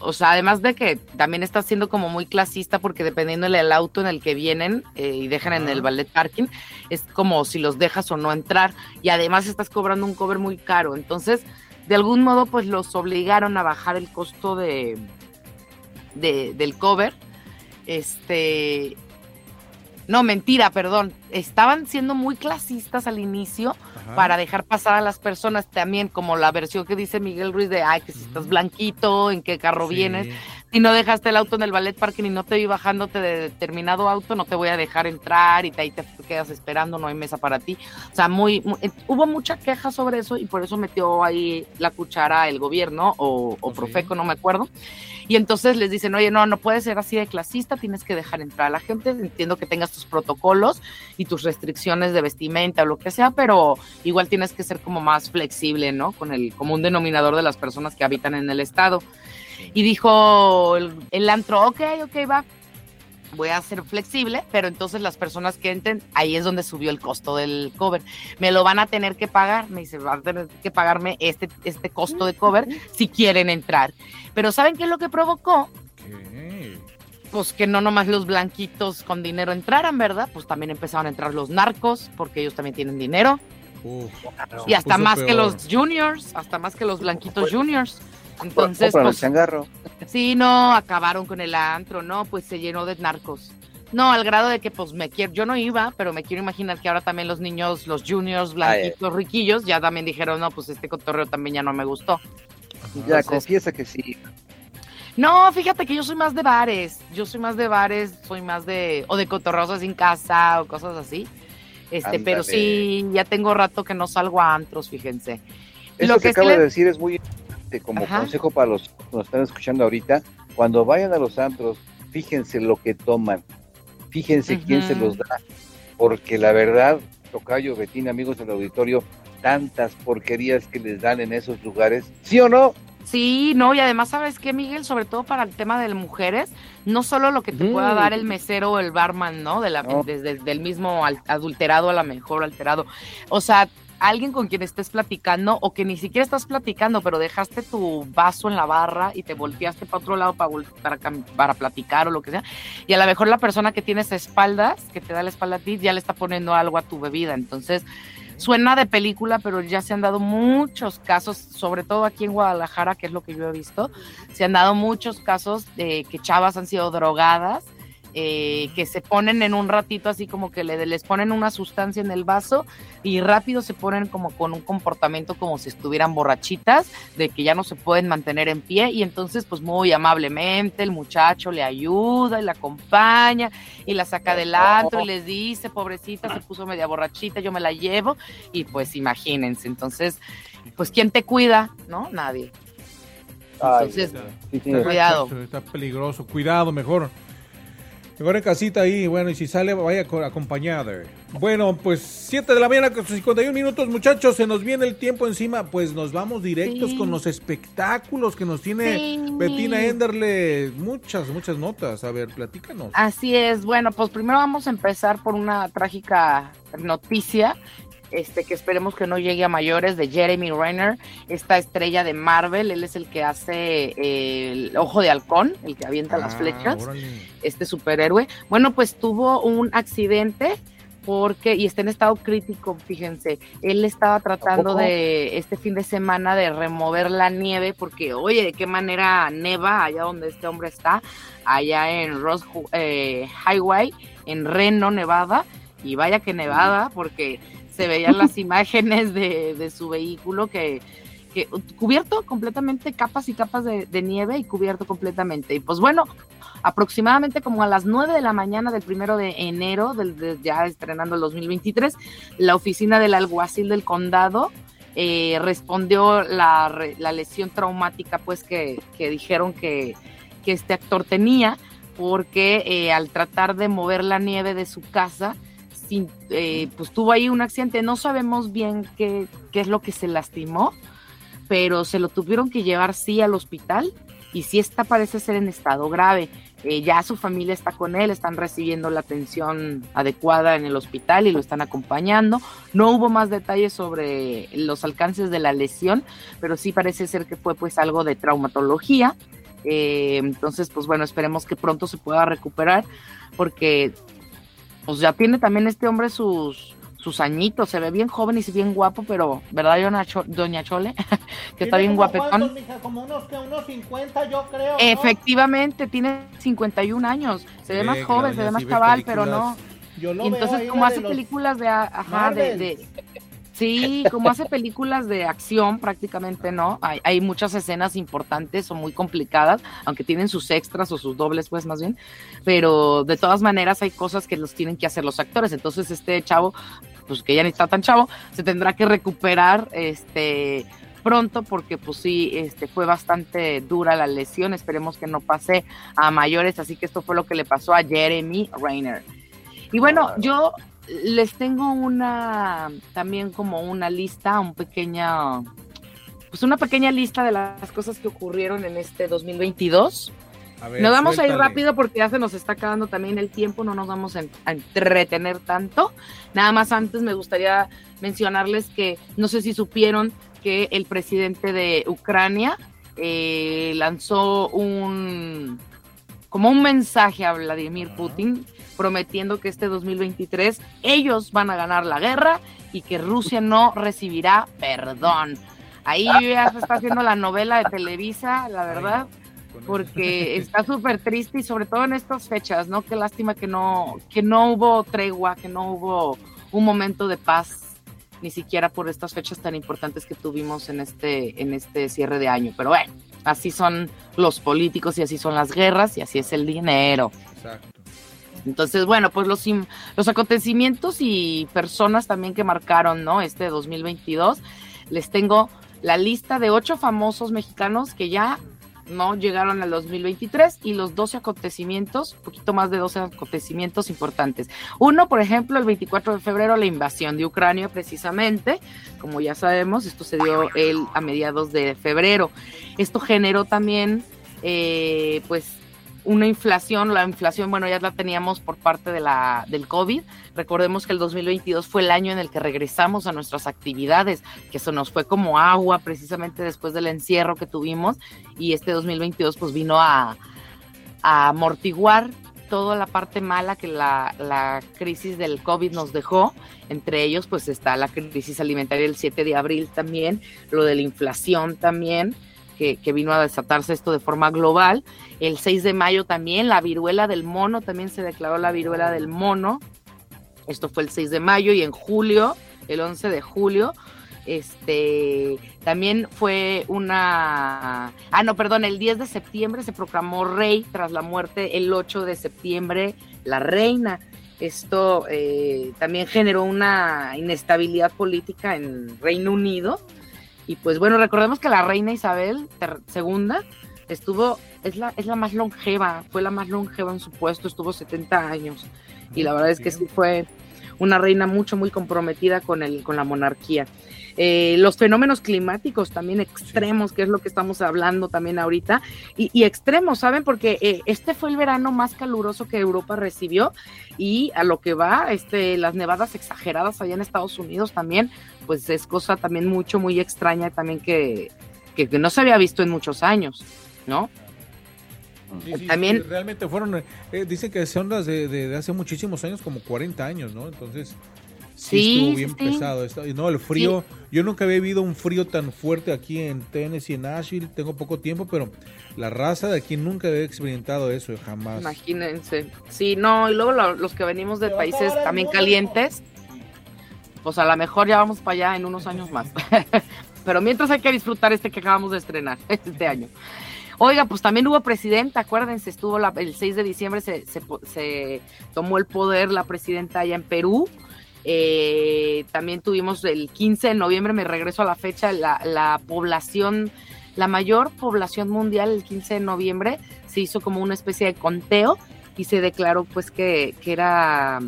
o sea, además de que también está siendo como muy clasista porque dependiendo del auto en el que vienen eh, y dejan en el ballet parking, es como si los dejas o no entrar y además estás cobrando un cover muy caro. Entonces, de algún modo, pues los obligaron a bajar el costo de, de del cover. Este, no, mentira, perdón. Estaban siendo muy clasistas al inicio Ajá. para dejar pasar a las personas también, como la versión que dice Miguel Ruiz de, ay, que si estás blanquito, en qué carro Sí. vienes. Si no dejaste el auto en el ballet parking y no te vi bajándote de determinado auto, no te voy a dejar entrar y te, ahí te quedas esperando, no hay mesa para ti. O sea, muy, mu- eh, hubo mucha queja sobre eso y por eso metió ahí la cuchara el gobierno o, o Profeco, no me acuerdo. Y entonces les dicen, oye, no, no puedes ser así de clasista, tienes que dejar entrar a la gente. Entiendo que tengas tus protocolos y tus restricciones de vestimenta o lo que sea, pero igual tienes que ser como más flexible, ¿no? Con el común denominador de las personas que habitan en el estado. Y dijo el, el antro, ok, ok, va, voy a ser flexible, pero entonces las personas que entren, ahí es donde subió el costo del cover. Me lo van a tener que pagar, me dice, van a tener que pagarme este, este costo de cover si quieren entrar. Pero ¿saben qué es lo que provocó? Pues que no nomás los blanquitos con dinero entraran, ¿verdad? Pues también empezaron a entrar los narcos, porque ellos también tienen dinero. y hasta más que los juniors, hasta más que los blanquitos juniors. Entonces, pues. Sí, no, acabaron con el antro, no, pues se llenó de narcos. No, al grado de que pues me quiero, yo no iba, pero me quiero imaginar que ahora también los niños, los juniors, blanquitos, riquillos, ya también dijeron, no, pues este cotorreo también ya no me gustó. Ya, confiesa que sí. No, fíjate que yo soy más de bares, yo soy más de bares, soy más de, o de cotorreos en casa o cosas así. Este, pero sí, ya tengo rato que no salgo a antros, fíjense. Eso lo que que sí acaba le- de decir es muy importante como Ajá. consejo para los que nos están escuchando ahorita. Cuando vayan a los antros, fíjense lo que toman, fíjense quién se los da, porque la verdad, Tocayo, Betín, amigos del auditorio, tantas porquerías que les dan en esos lugares, ¿sí o no? Sí, no, y además, ¿sabes qué, Miguel? Sobre todo para el tema de mujeres, no solo lo que te pueda dar el mesero o el barman, ¿no? De la, No. desde del mismo al- adulterado a la mejor alterado. O sea, alguien con quien estés platicando o que ni siquiera estás platicando, pero dejaste tu vaso en la barra y te volteaste para otro lado para, para, para platicar o lo que sea. Y a lo mejor la persona que tienes espaldas, que te da la espalda a ti, ya le está poniendo algo a tu bebida. Entonces, suena de película, pero ya se han dado muchos casos, sobre todo aquí en Guadalajara, que es lo que yo he visto, se han dado muchos casos de que chavas han sido drogadas, eh, que se ponen en un ratito así como que le, les ponen una sustancia en el vaso y rápido se ponen como con un comportamiento como si estuvieran borrachitas, de que ya no se pueden mantener en pie y entonces pues muy amablemente el muchacho le ayuda y la acompaña y la saca del antro y les dice, pobrecita, se puso media borrachita, yo me la llevo y pues imagínense, entonces pues ¿quién te cuida? ¿No? Nadie. Entonces, Sí, sí. Está Cuidado. Está peligroso. Cuidado, mejor. Mejor en casita ahí. Bueno, y si sale, vaya co- acompañada. Bueno, pues 7 de la mañana con 51 minutos, muchachos. Se nos viene el tiempo encima. Pues nos vamos directos Sí. con los espectáculos que nos tiene Sí. Betina Enderle. Muchas, muchas notas. A ver, platícanos. Así es, bueno, pues primero vamos a empezar por una trágica noticia, este que esperemos que no llegue a mayores, de Jeremy Renner, esta estrella de Marvel, él es el que hace eh, el ojo de halcón, el que avienta las Ah, flechas, órale. este superhéroe. Bueno, pues tuvo un accidente porque, y está en estado crítico, fíjense, él estaba tratando de, este fin de semana, de remover la nieve, porque, oye, ¿de qué manera neva allá donde este hombre está? Allá en Ross eh, Highway, en Reno, Nevada, y vaya que nevada, porque se veían las imágenes de, su vehículo que, cubierto completamente, capas y capas de, nieve y cubierto completamente. Y pues bueno, aproximadamente como a las 9 de la mañana del primero de enero, del, de- ya estrenando el 2023, la oficina del alguacil del condado eh, respondió la, lesión traumática pues que, dijeron que, que este actor tenía porque eh, al tratar de mover la nieve de su casa, eh, pues tuvo ahí un accidente. No sabemos bien qué, qué es lo que se lastimó, pero se lo tuvieron que llevar sí al hospital y sí está, parece ser en estado grave. Eh, ya su familia está con él, están recibiendo la atención adecuada en el hospital y lo están acompañando. No hubo más detalles sobre los alcances de la lesión, pero sí parece ser que fue pues algo de traumatología. Eh, entonces, pues bueno, esperemos que pronto se pueda recuperar porque pues ya tiene también este hombre sus, sus añitos, se ve bien joven y bien guapo, pero, ¿verdad, doña, Cho- doña Chole? (laughs) que está bien ¿Tiene como guapetón. cuántos, mija? Como unos, que unos 50, yo creo. ¿no? Efectivamente, tiene 51 años, se ve Ve más joven, se ve más cabal, pero no. Yo lo Y veo entonces, como de hace películas de, ajá, de- sí, como hace películas de acción prácticamente, ¿no? Hay, hay muchas escenas importantes o muy complicadas, aunque tienen sus extras o sus dobles, pues más bien, pero de todas maneras hay cosas que los tienen que hacer los actores, entonces este chavo, pues que ya ni está tan chavo, se tendrá que recuperar, este pronto porque pues sí, este fue bastante dura la lesión, esperemos que no pase a mayores, así que esto fue lo que le pasó a Jeremy Rayner. Y bueno, yo les tengo una, también como una lista, un pequeña, pues una pequeña lista de las cosas que ocurrieron en este 2022. A ver, Nos vamos a ir suéltale. rápido porque ya se nos está acabando también el tiempo, no nos vamos a, a entretener tanto. Nada más antes me gustaría mencionarles que no sé si supieron que el presidente de Ucrania eh, lanzó un como un mensaje a Vladimir Putin prometiendo que este 2023 ellos van a ganar la guerra y que Rusia no recibirá perdón. Ahí ya se está haciendo la novela de Televisa, la verdad porque (laughs) está súper triste y sobre todo en estas fechas, ¿no? Qué lástima que no, que no hubo tregua, que no hubo un momento de paz, ni siquiera por estas fechas tan importantes que tuvimos en este, en este cierre de año. Pero bueno, así son los políticos y así son las guerras y así es el dinero. Exacto. Entonces, bueno, pues los, los acontecimientos y personas también que marcaron, ¿no? Este 2022, les tengo la lista de ocho famosos mexicanos que ya no llegaron al 2023 y los 12 acontecimientos, poquito más de 12 acontecimientos importantes. Uno, por ejemplo, el 24 de febrero, la invasión de Ucrania, precisamente, como ya sabemos, esto se dio el, a mediados de febrero. Esto generó también, eh, pues, una inflación, la inflación, bueno, ya la teníamos por parte de la, del COVID. Recordemos que el 2022 fue el año en el que regresamos a nuestras actividades, que eso nos fue como agua precisamente después del encierro que tuvimos y este 2022 pues vino a, amortiguar toda la parte mala que la, la crisis del COVID nos dejó. Entre ellos pues está la crisis alimentaria el 7 de abril también, lo de la inflación también, que, vino a desatarse esto de forma global. El 6 de mayo también, la viruela del mono, también se declaró la viruela del mono. Esto fue el 6 de mayo y en julio, el 11 de julio, este también fue una ah no perdón el 10 de septiembre se proclamó rey tras la muerte el 8 de septiembre la reina esto eh, también generó una inestabilidad política en Reino Unido y pues bueno recordemos que la reina Isabel II estuvo es la es la más longeva fue la más longeva en su puesto estuvo 70 años y la verdad es que sí fue una reina mucho, muy comprometida con, el, con la monarquía. Eh, los fenómenos climáticos también extremos, que es lo que estamos hablando también ahorita, y, y extremos, ¿saben? Porque eh, este fue el verano más caluroso que Europa recibió y a lo que va, este, las nevadas exageradas allá en Estados Unidos también, pues es cosa también mucho, muy extraña también que, que, que no se había visto en muchos años, ¿no? Sí, sí, También- realmente fueron, eh, dicen que son las de, de- de hace muchísimos años, como 40 años, ¿no? Entonces, sí, Sí, estuvo bien sí. pesado. esto. Y No, el frío, yo nunca había vivido un frío tan fuerte aquí en Tennessee, en Nashville, tengo poco tiempo, pero la raza de aquí nunca había experimentado eso, jamás. Imagínense. Sí, no, y luego lo- los que venimos de países también mundo, calientes, pues a lo mejor ya vamos para allá en unos años más. (laughs) Pero mientras hay que disfrutar este que acabamos de estrenar (laughs) este año. Oiga, pues también hubo presidenta, acuérdense, estuvo la- el 6 de diciembre, se, se tomó el poder la presidenta allá en Perú. Eh, también tuvimos el 15 de noviembre, me regreso a la fecha, la, la población, la mayor población mundial, el 15 de noviembre, se hizo como una especie de conteo y se declaró pues que, que era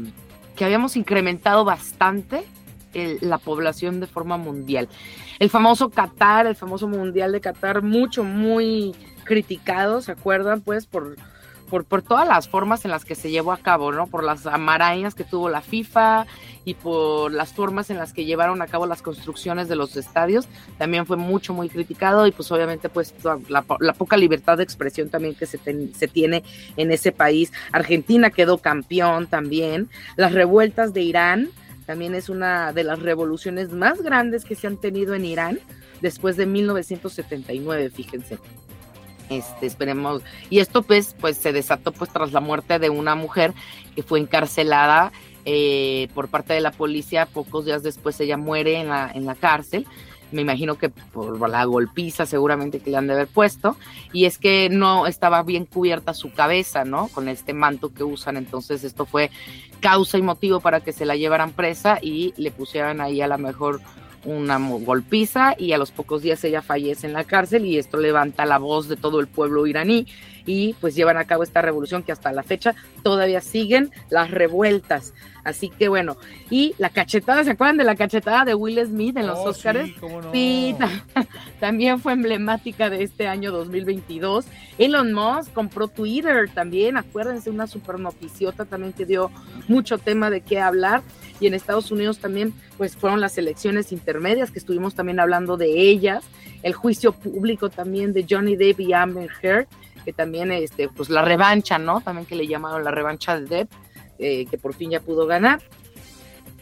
que habíamos incrementado bastante la población de forma mundial. El famoso Qatar, el famoso mundial de Qatar, mucho, muy criticado, ¿se acuerdan? Pues por, por, todas las formas en las que se llevó a cabo, ¿no? Por las amarañas que tuvo la FIFA y por las formas en las que llevaron a cabo las construcciones de los estadios, también fue mucho, muy criticado y pues obviamente pues la, la poca libertad de expresión también que se, ten, se tiene en ese país. Argentina quedó campeón también, las revueltas de Irán, también es una de las revoluciones más grandes que se han tenido en Irán después de 1979, fíjense. Este, esperemos, y esto pues, pues se desató pues tras la muerte de una mujer que fue encarcelada eh, por parte de la policía, pocos días después ella muere en la, en la cárcel, me imagino que por la golpiza seguramente que le han de haber puesto, y es que no estaba bien cubierta su cabeza, ¿no? Con este manto que usan, entonces esto fue causa y motivo para que se la llevaran presa y le pusieran ahí a la mejor una golpiza y a los pocos días ella fallece en la cárcel y esto levanta la voz de todo el pueblo iraní y pues llevan a cabo esta revolución que hasta la fecha todavía siguen las revueltas. Así que bueno, y la cachetada, ¿se acuerdan de la cachetada de Will Smith en los Oh, Oscars? sí, cómo no. Sí, (laughs) también fue emblemática de este año 2022. Elon Musk compró Twitter también, acuérdense, una super noticiota también que dio mucho tema de qué hablar. Y en Estados Unidos también, pues fueron las elecciones intermedias que estuvimos también hablando de ellas, el juicio público también de Johnny Depp y Amber Heard, que también, este, pues la revancha, ¿no? También que le llamaron la revancha de Depp, eh, que por fin ya pudo ganar.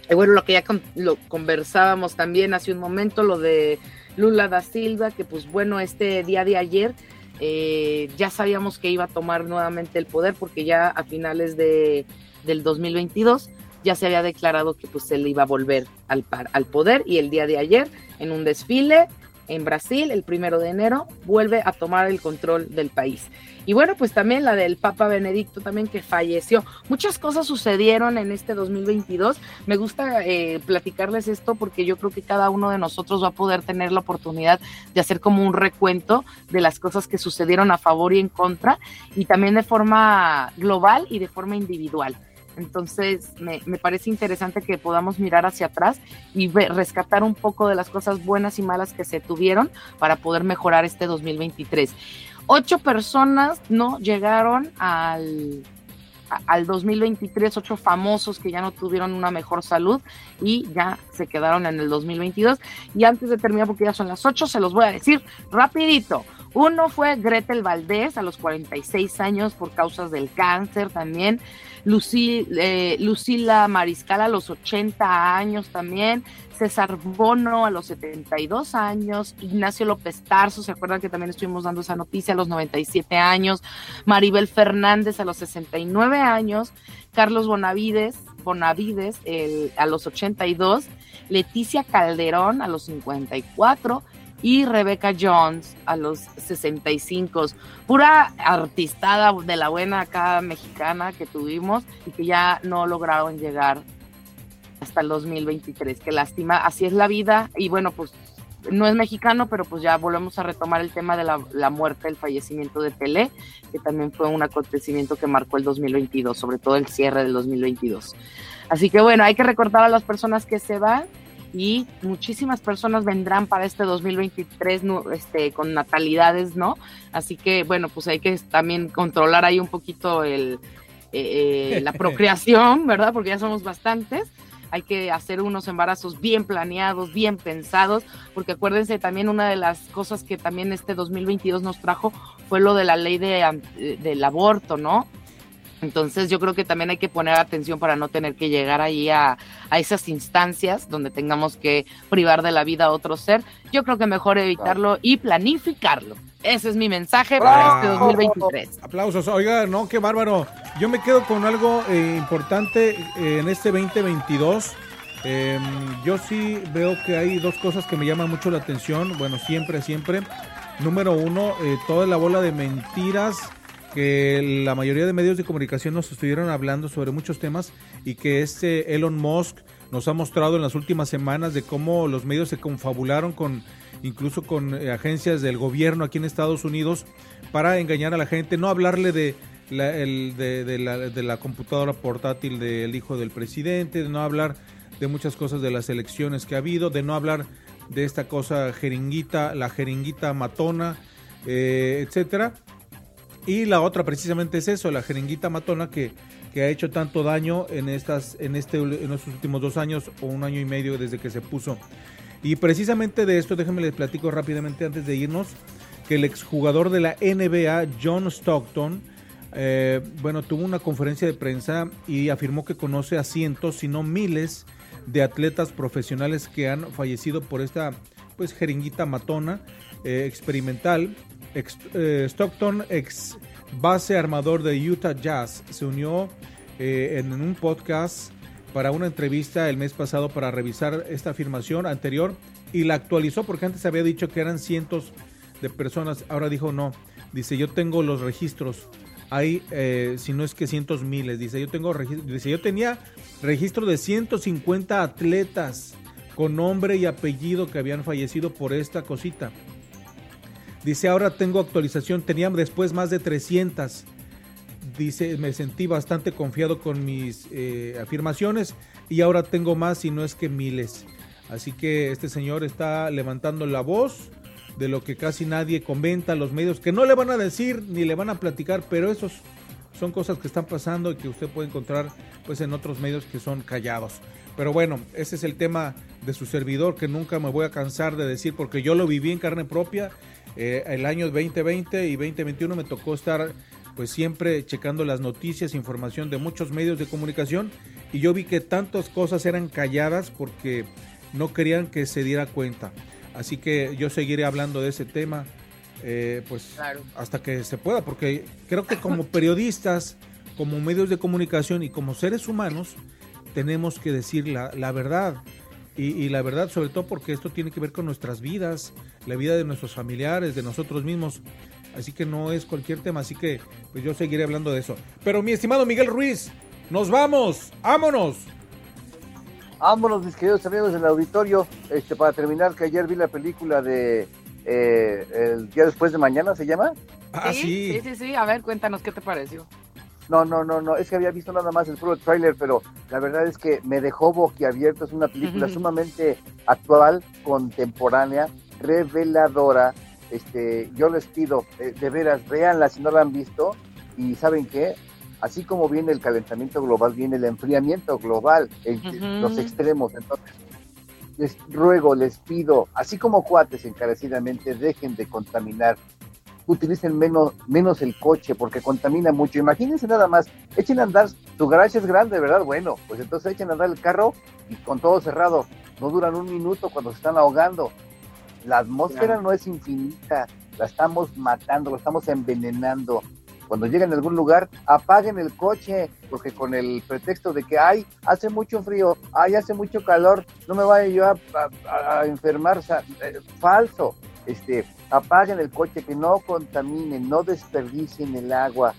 Y bueno, lo que ya lo conversábamos también hace un momento, lo de Lula da Silva, que pues bueno, este día de ayer eh, ya sabíamos que iba a tomar nuevamente el poder porque ya a finales de, del 2022 ya se había declarado que pues él iba a volver al, al poder y el día de ayer en un desfile en Brasil, el primero de enero, vuelve a tomar el control del país. Y bueno, pues también la del Papa Benedicto también que falleció. Muchas cosas sucedieron en este 2022. Me gusta eh, platicarles esto porque yo creo que cada uno de nosotros va a poder tener la oportunidad de hacer como un recuento de las cosas que sucedieron a favor y en contra y también de forma global y de forma individual. Entonces, me, me parece interesante que podamos mirar hacia atrás y rescatar un poco de las cosas buenas y malas que se tuvieron para poder mejorar este 2023. Ocho personas no llegaron al, al 2023, ocho famosos que ya no tuvieron una mejor salud y ya se quedaron en el 2022. Y antes de terminar, porque ya son las ocho, se los voy a decir rapidito. Uno fue Gretel Valdés a los 46 años por causas del cáncer también. Lucy, eh, Lucila Mariscal a los 80 años también. César Bono a los 72 años. Ignacio López Tarso, ¿se acuerdan que también estuvimos dando esa noticia a los 97 años? Maribel Fernández a los 69 años. Carlos Bonavides, Bonavides a los 82. Leticia Calderón a los 54 y Rebecca Jones a los 65. Pura artistada de la buena acá mexicana que tuvimos y que ya no lograron llegar hasta el 2023. Qué lástima, así es la vida y bueno, pues no es mexicano, pero pues ya volvemos a retomar el tema de la, la muerte, el fallecimiento de Pelé, que también fue un acontecimiento que marcó el 2022, sobre todo el cierre del 2022. Así que bueno, hay que recordar a las personas que se van y muchísimas personas vendrán para este 2023 nu- este, con natalidades, ¿no? Así que bueno, pues hay que también controlar ahí un poquito el, eh, eh, la (laughs) procreación, ¿verdad? Porque ya somos bastantes. Hay que hacer unos embarazos bien planeados, bien pensados, porque acuérdense también una de las cosas que también este 2022 nos trajo fue lo de la ley de, eh, del aborto, ¿no? Entonces yo creo que también hay que poner atención para no tener que llegar ahí a, a esas instancias donde tengamos que privar de la vida a otro ser. Yo creo que mejor evitarlo y planificarlo. Ese es mi mensaje para este 2023. Aplausos. Oiga, no, qué bárbaro. Yo me quedo con algo eh, importante eh, en este 2022. Eh, yo sí veo que hay dos cosas que me llaman mucho la atención. Bueno, siempre, siempre. Número uno, eh, toda la bola de mentiras que la mayoría de medios de comunicación nos estuvieron hablando sobre muchos temas y que este Elon Musk nos ha mostrado en las últimas semanas de cómo los medios se confabularon con incluso con eh, agencias del gobierno aquí en Estados Unidos para engañar a la gente, no hablarle de la, de la computadora portátil del hijo del presidente, de no hablar de muchas cosas de las elecciones que ha habido, de no hablar de esta cosa jeringuita, la jeringuita matona, eh, etcétera. Y la otra precisamente es eso, la jeringuita matona que, que ha hecho tanto daño en estas, en este, en estos últimos dos años o un año y medio desde que se puso. Y precisamente de esto, déjenme les platico rápidamente antes de irnos, que el exjugador de la NBA, John Stockton, eh, bueno, tuvo una conferencia de prensa y afirmó que conoce a cientos, si no miles, de atletas profesionales que han fallecido por esta pues jeringuita matona eh, experimental. Eh, Stockton, ex base armador de Utah Jazz, se unió eh, en un podcast para una entrevista el mes pasado para revisar esta afirmación anterior y la actualizó porque antes había dicho que eran cientos de personas, ahora dijo no, dice yo tengo los registros, hay, eh, si no es que cientos miles, dice yo tengo dice yo tenía registro de 150 atletas con nombre y apellido que habían fallecido por esta cosita. Dice, ahora tengo actualización, tenía después más de 300. Dice, me sentí bastante confiado con mis eh, afirmaciones y ahora tengo más y no es que miles. Así que este señor está levantando la voz de lo que casi nadie comenta, los medios que no le van a decir ni le van a platicar, pero esos son cosas que están pasando y que usted puede encontrar pues en otros medios que son callados. Pero bueno, ese es el tema de su servidor que nunca me voy a cansar de decir porque yo lo viví en carne propia. Eh, el año 2020 y 2021 me tocó estar pues siempre checando las noticias, información de muchos medios de comunicación y yo vi que tantas cosas eran calladas porque no querían que se diera cuenta. Así que yo seguiré hablando de ese tema eh, pues Claro. hasta que se pueda, porque creo que como periodistas, como medios de comunicación y como seres humanos, tenemos que decir la, la verdad. Y, y la verdad, sobre todo porque esto tiene que ver con nuestras vidas, la vida de nuestros familiares, de nosotros mismos. Así que no es cualquier tema, así que pues yo seguiré hablando de eso. Pero mi estimado Miguel Ruiz, nos vamos, vámonos. Vámonos, mis queridos amigos del auditorio. Este, para terminar, que ayer vi la película de eh, El día después de mañana, ¿se llama? Ah, sí, sí, sí, sí. A ver, cuéntanos qué te pareció. No, no, no, no, es que había visto nada más el puro trailer, pero la verdad es que me dejó boquiabierto. Es una película sumamente actual, contemporánea, reveladora. Este, yo les pido, eh, de veras, véanla si no la han visto. Y ¿saben qué? Así como viene el calentamiento global, viene el enfriamiento global, en Ujú. los extremos. Entonces, les ruego, les pido, así como cuates encarecidamente, dejen de contaminar utilicen menos, menos el coche porque contamina mucho. Imagínense nada más, echen a andar, su garage es grande, ¿verdad? Bueno, pues entonces echen a andar el carro y con todo cerrado. No duran un minuto cuando se están ahogando. La atmósfera Claro. no es infinita, la estamos matando, la estamos envenenando. Cuando lleguen a algún lugar, apaguen el coche, porque con el pretexto de que, ay, hace mucho frío, ay, hace mucho calor, no me vaya yo a, a- a enfermar, eh, falso. Este, apaguen el coche, que no contaminen, no desperdicien el agua,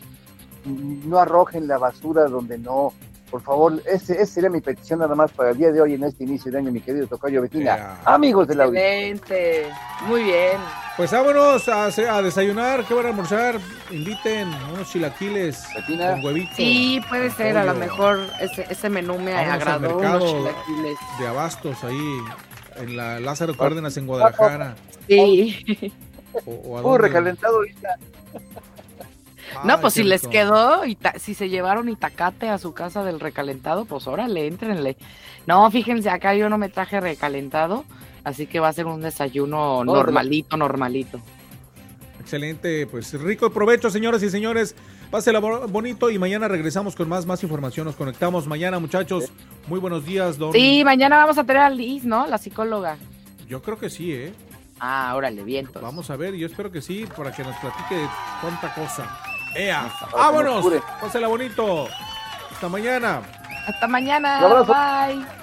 no arrojen la basura donde no. Por favor, ese, esa sería mi petición nada más para el día de hoy en este inicio de año, mi querido Tocayo Betina. Amigos de la audiencia. Excelente. Muy bien. Pues vámonos a, a desayunar, ¿qué van a almorzar? Inviten unos chilaquiles Betina. con huevito. Sí, puede ser. A lo mejor ese, ese menú me al agradó. mercado. Unos chilaquiles. de abastos ahí en la Lázaro Cárdenas en Guadalajara. Sí. O, Uh, recalentado ahorita. No, Ay, pues si les quedó, ita- si se llevaron itacate a su casa del recalentado, pues órale, éntrenle. No, fíjense, acá yo no me traje recalentado, así que va a ser un desayuno No, normalito, normalito. Excelente, pues rico provecho, señoras y señores. Pásela bo- bonito y mañana regresamos con más, más información. Nos conectamos mañana, muchachos. Muy buenos días, don. Sí, mañana vamos a tener a Liz, ¿no? La psicóloga. Yo creo que sí, ¿eh? Ah, órale, vientos. Vamos a ver, yo espero que sí, para que nos platique de tanta cosa. ¡Ea! ¡Vámonos! Pásela bonito. Hasta mañana. Hasta mañana. Un abrazo. Bye.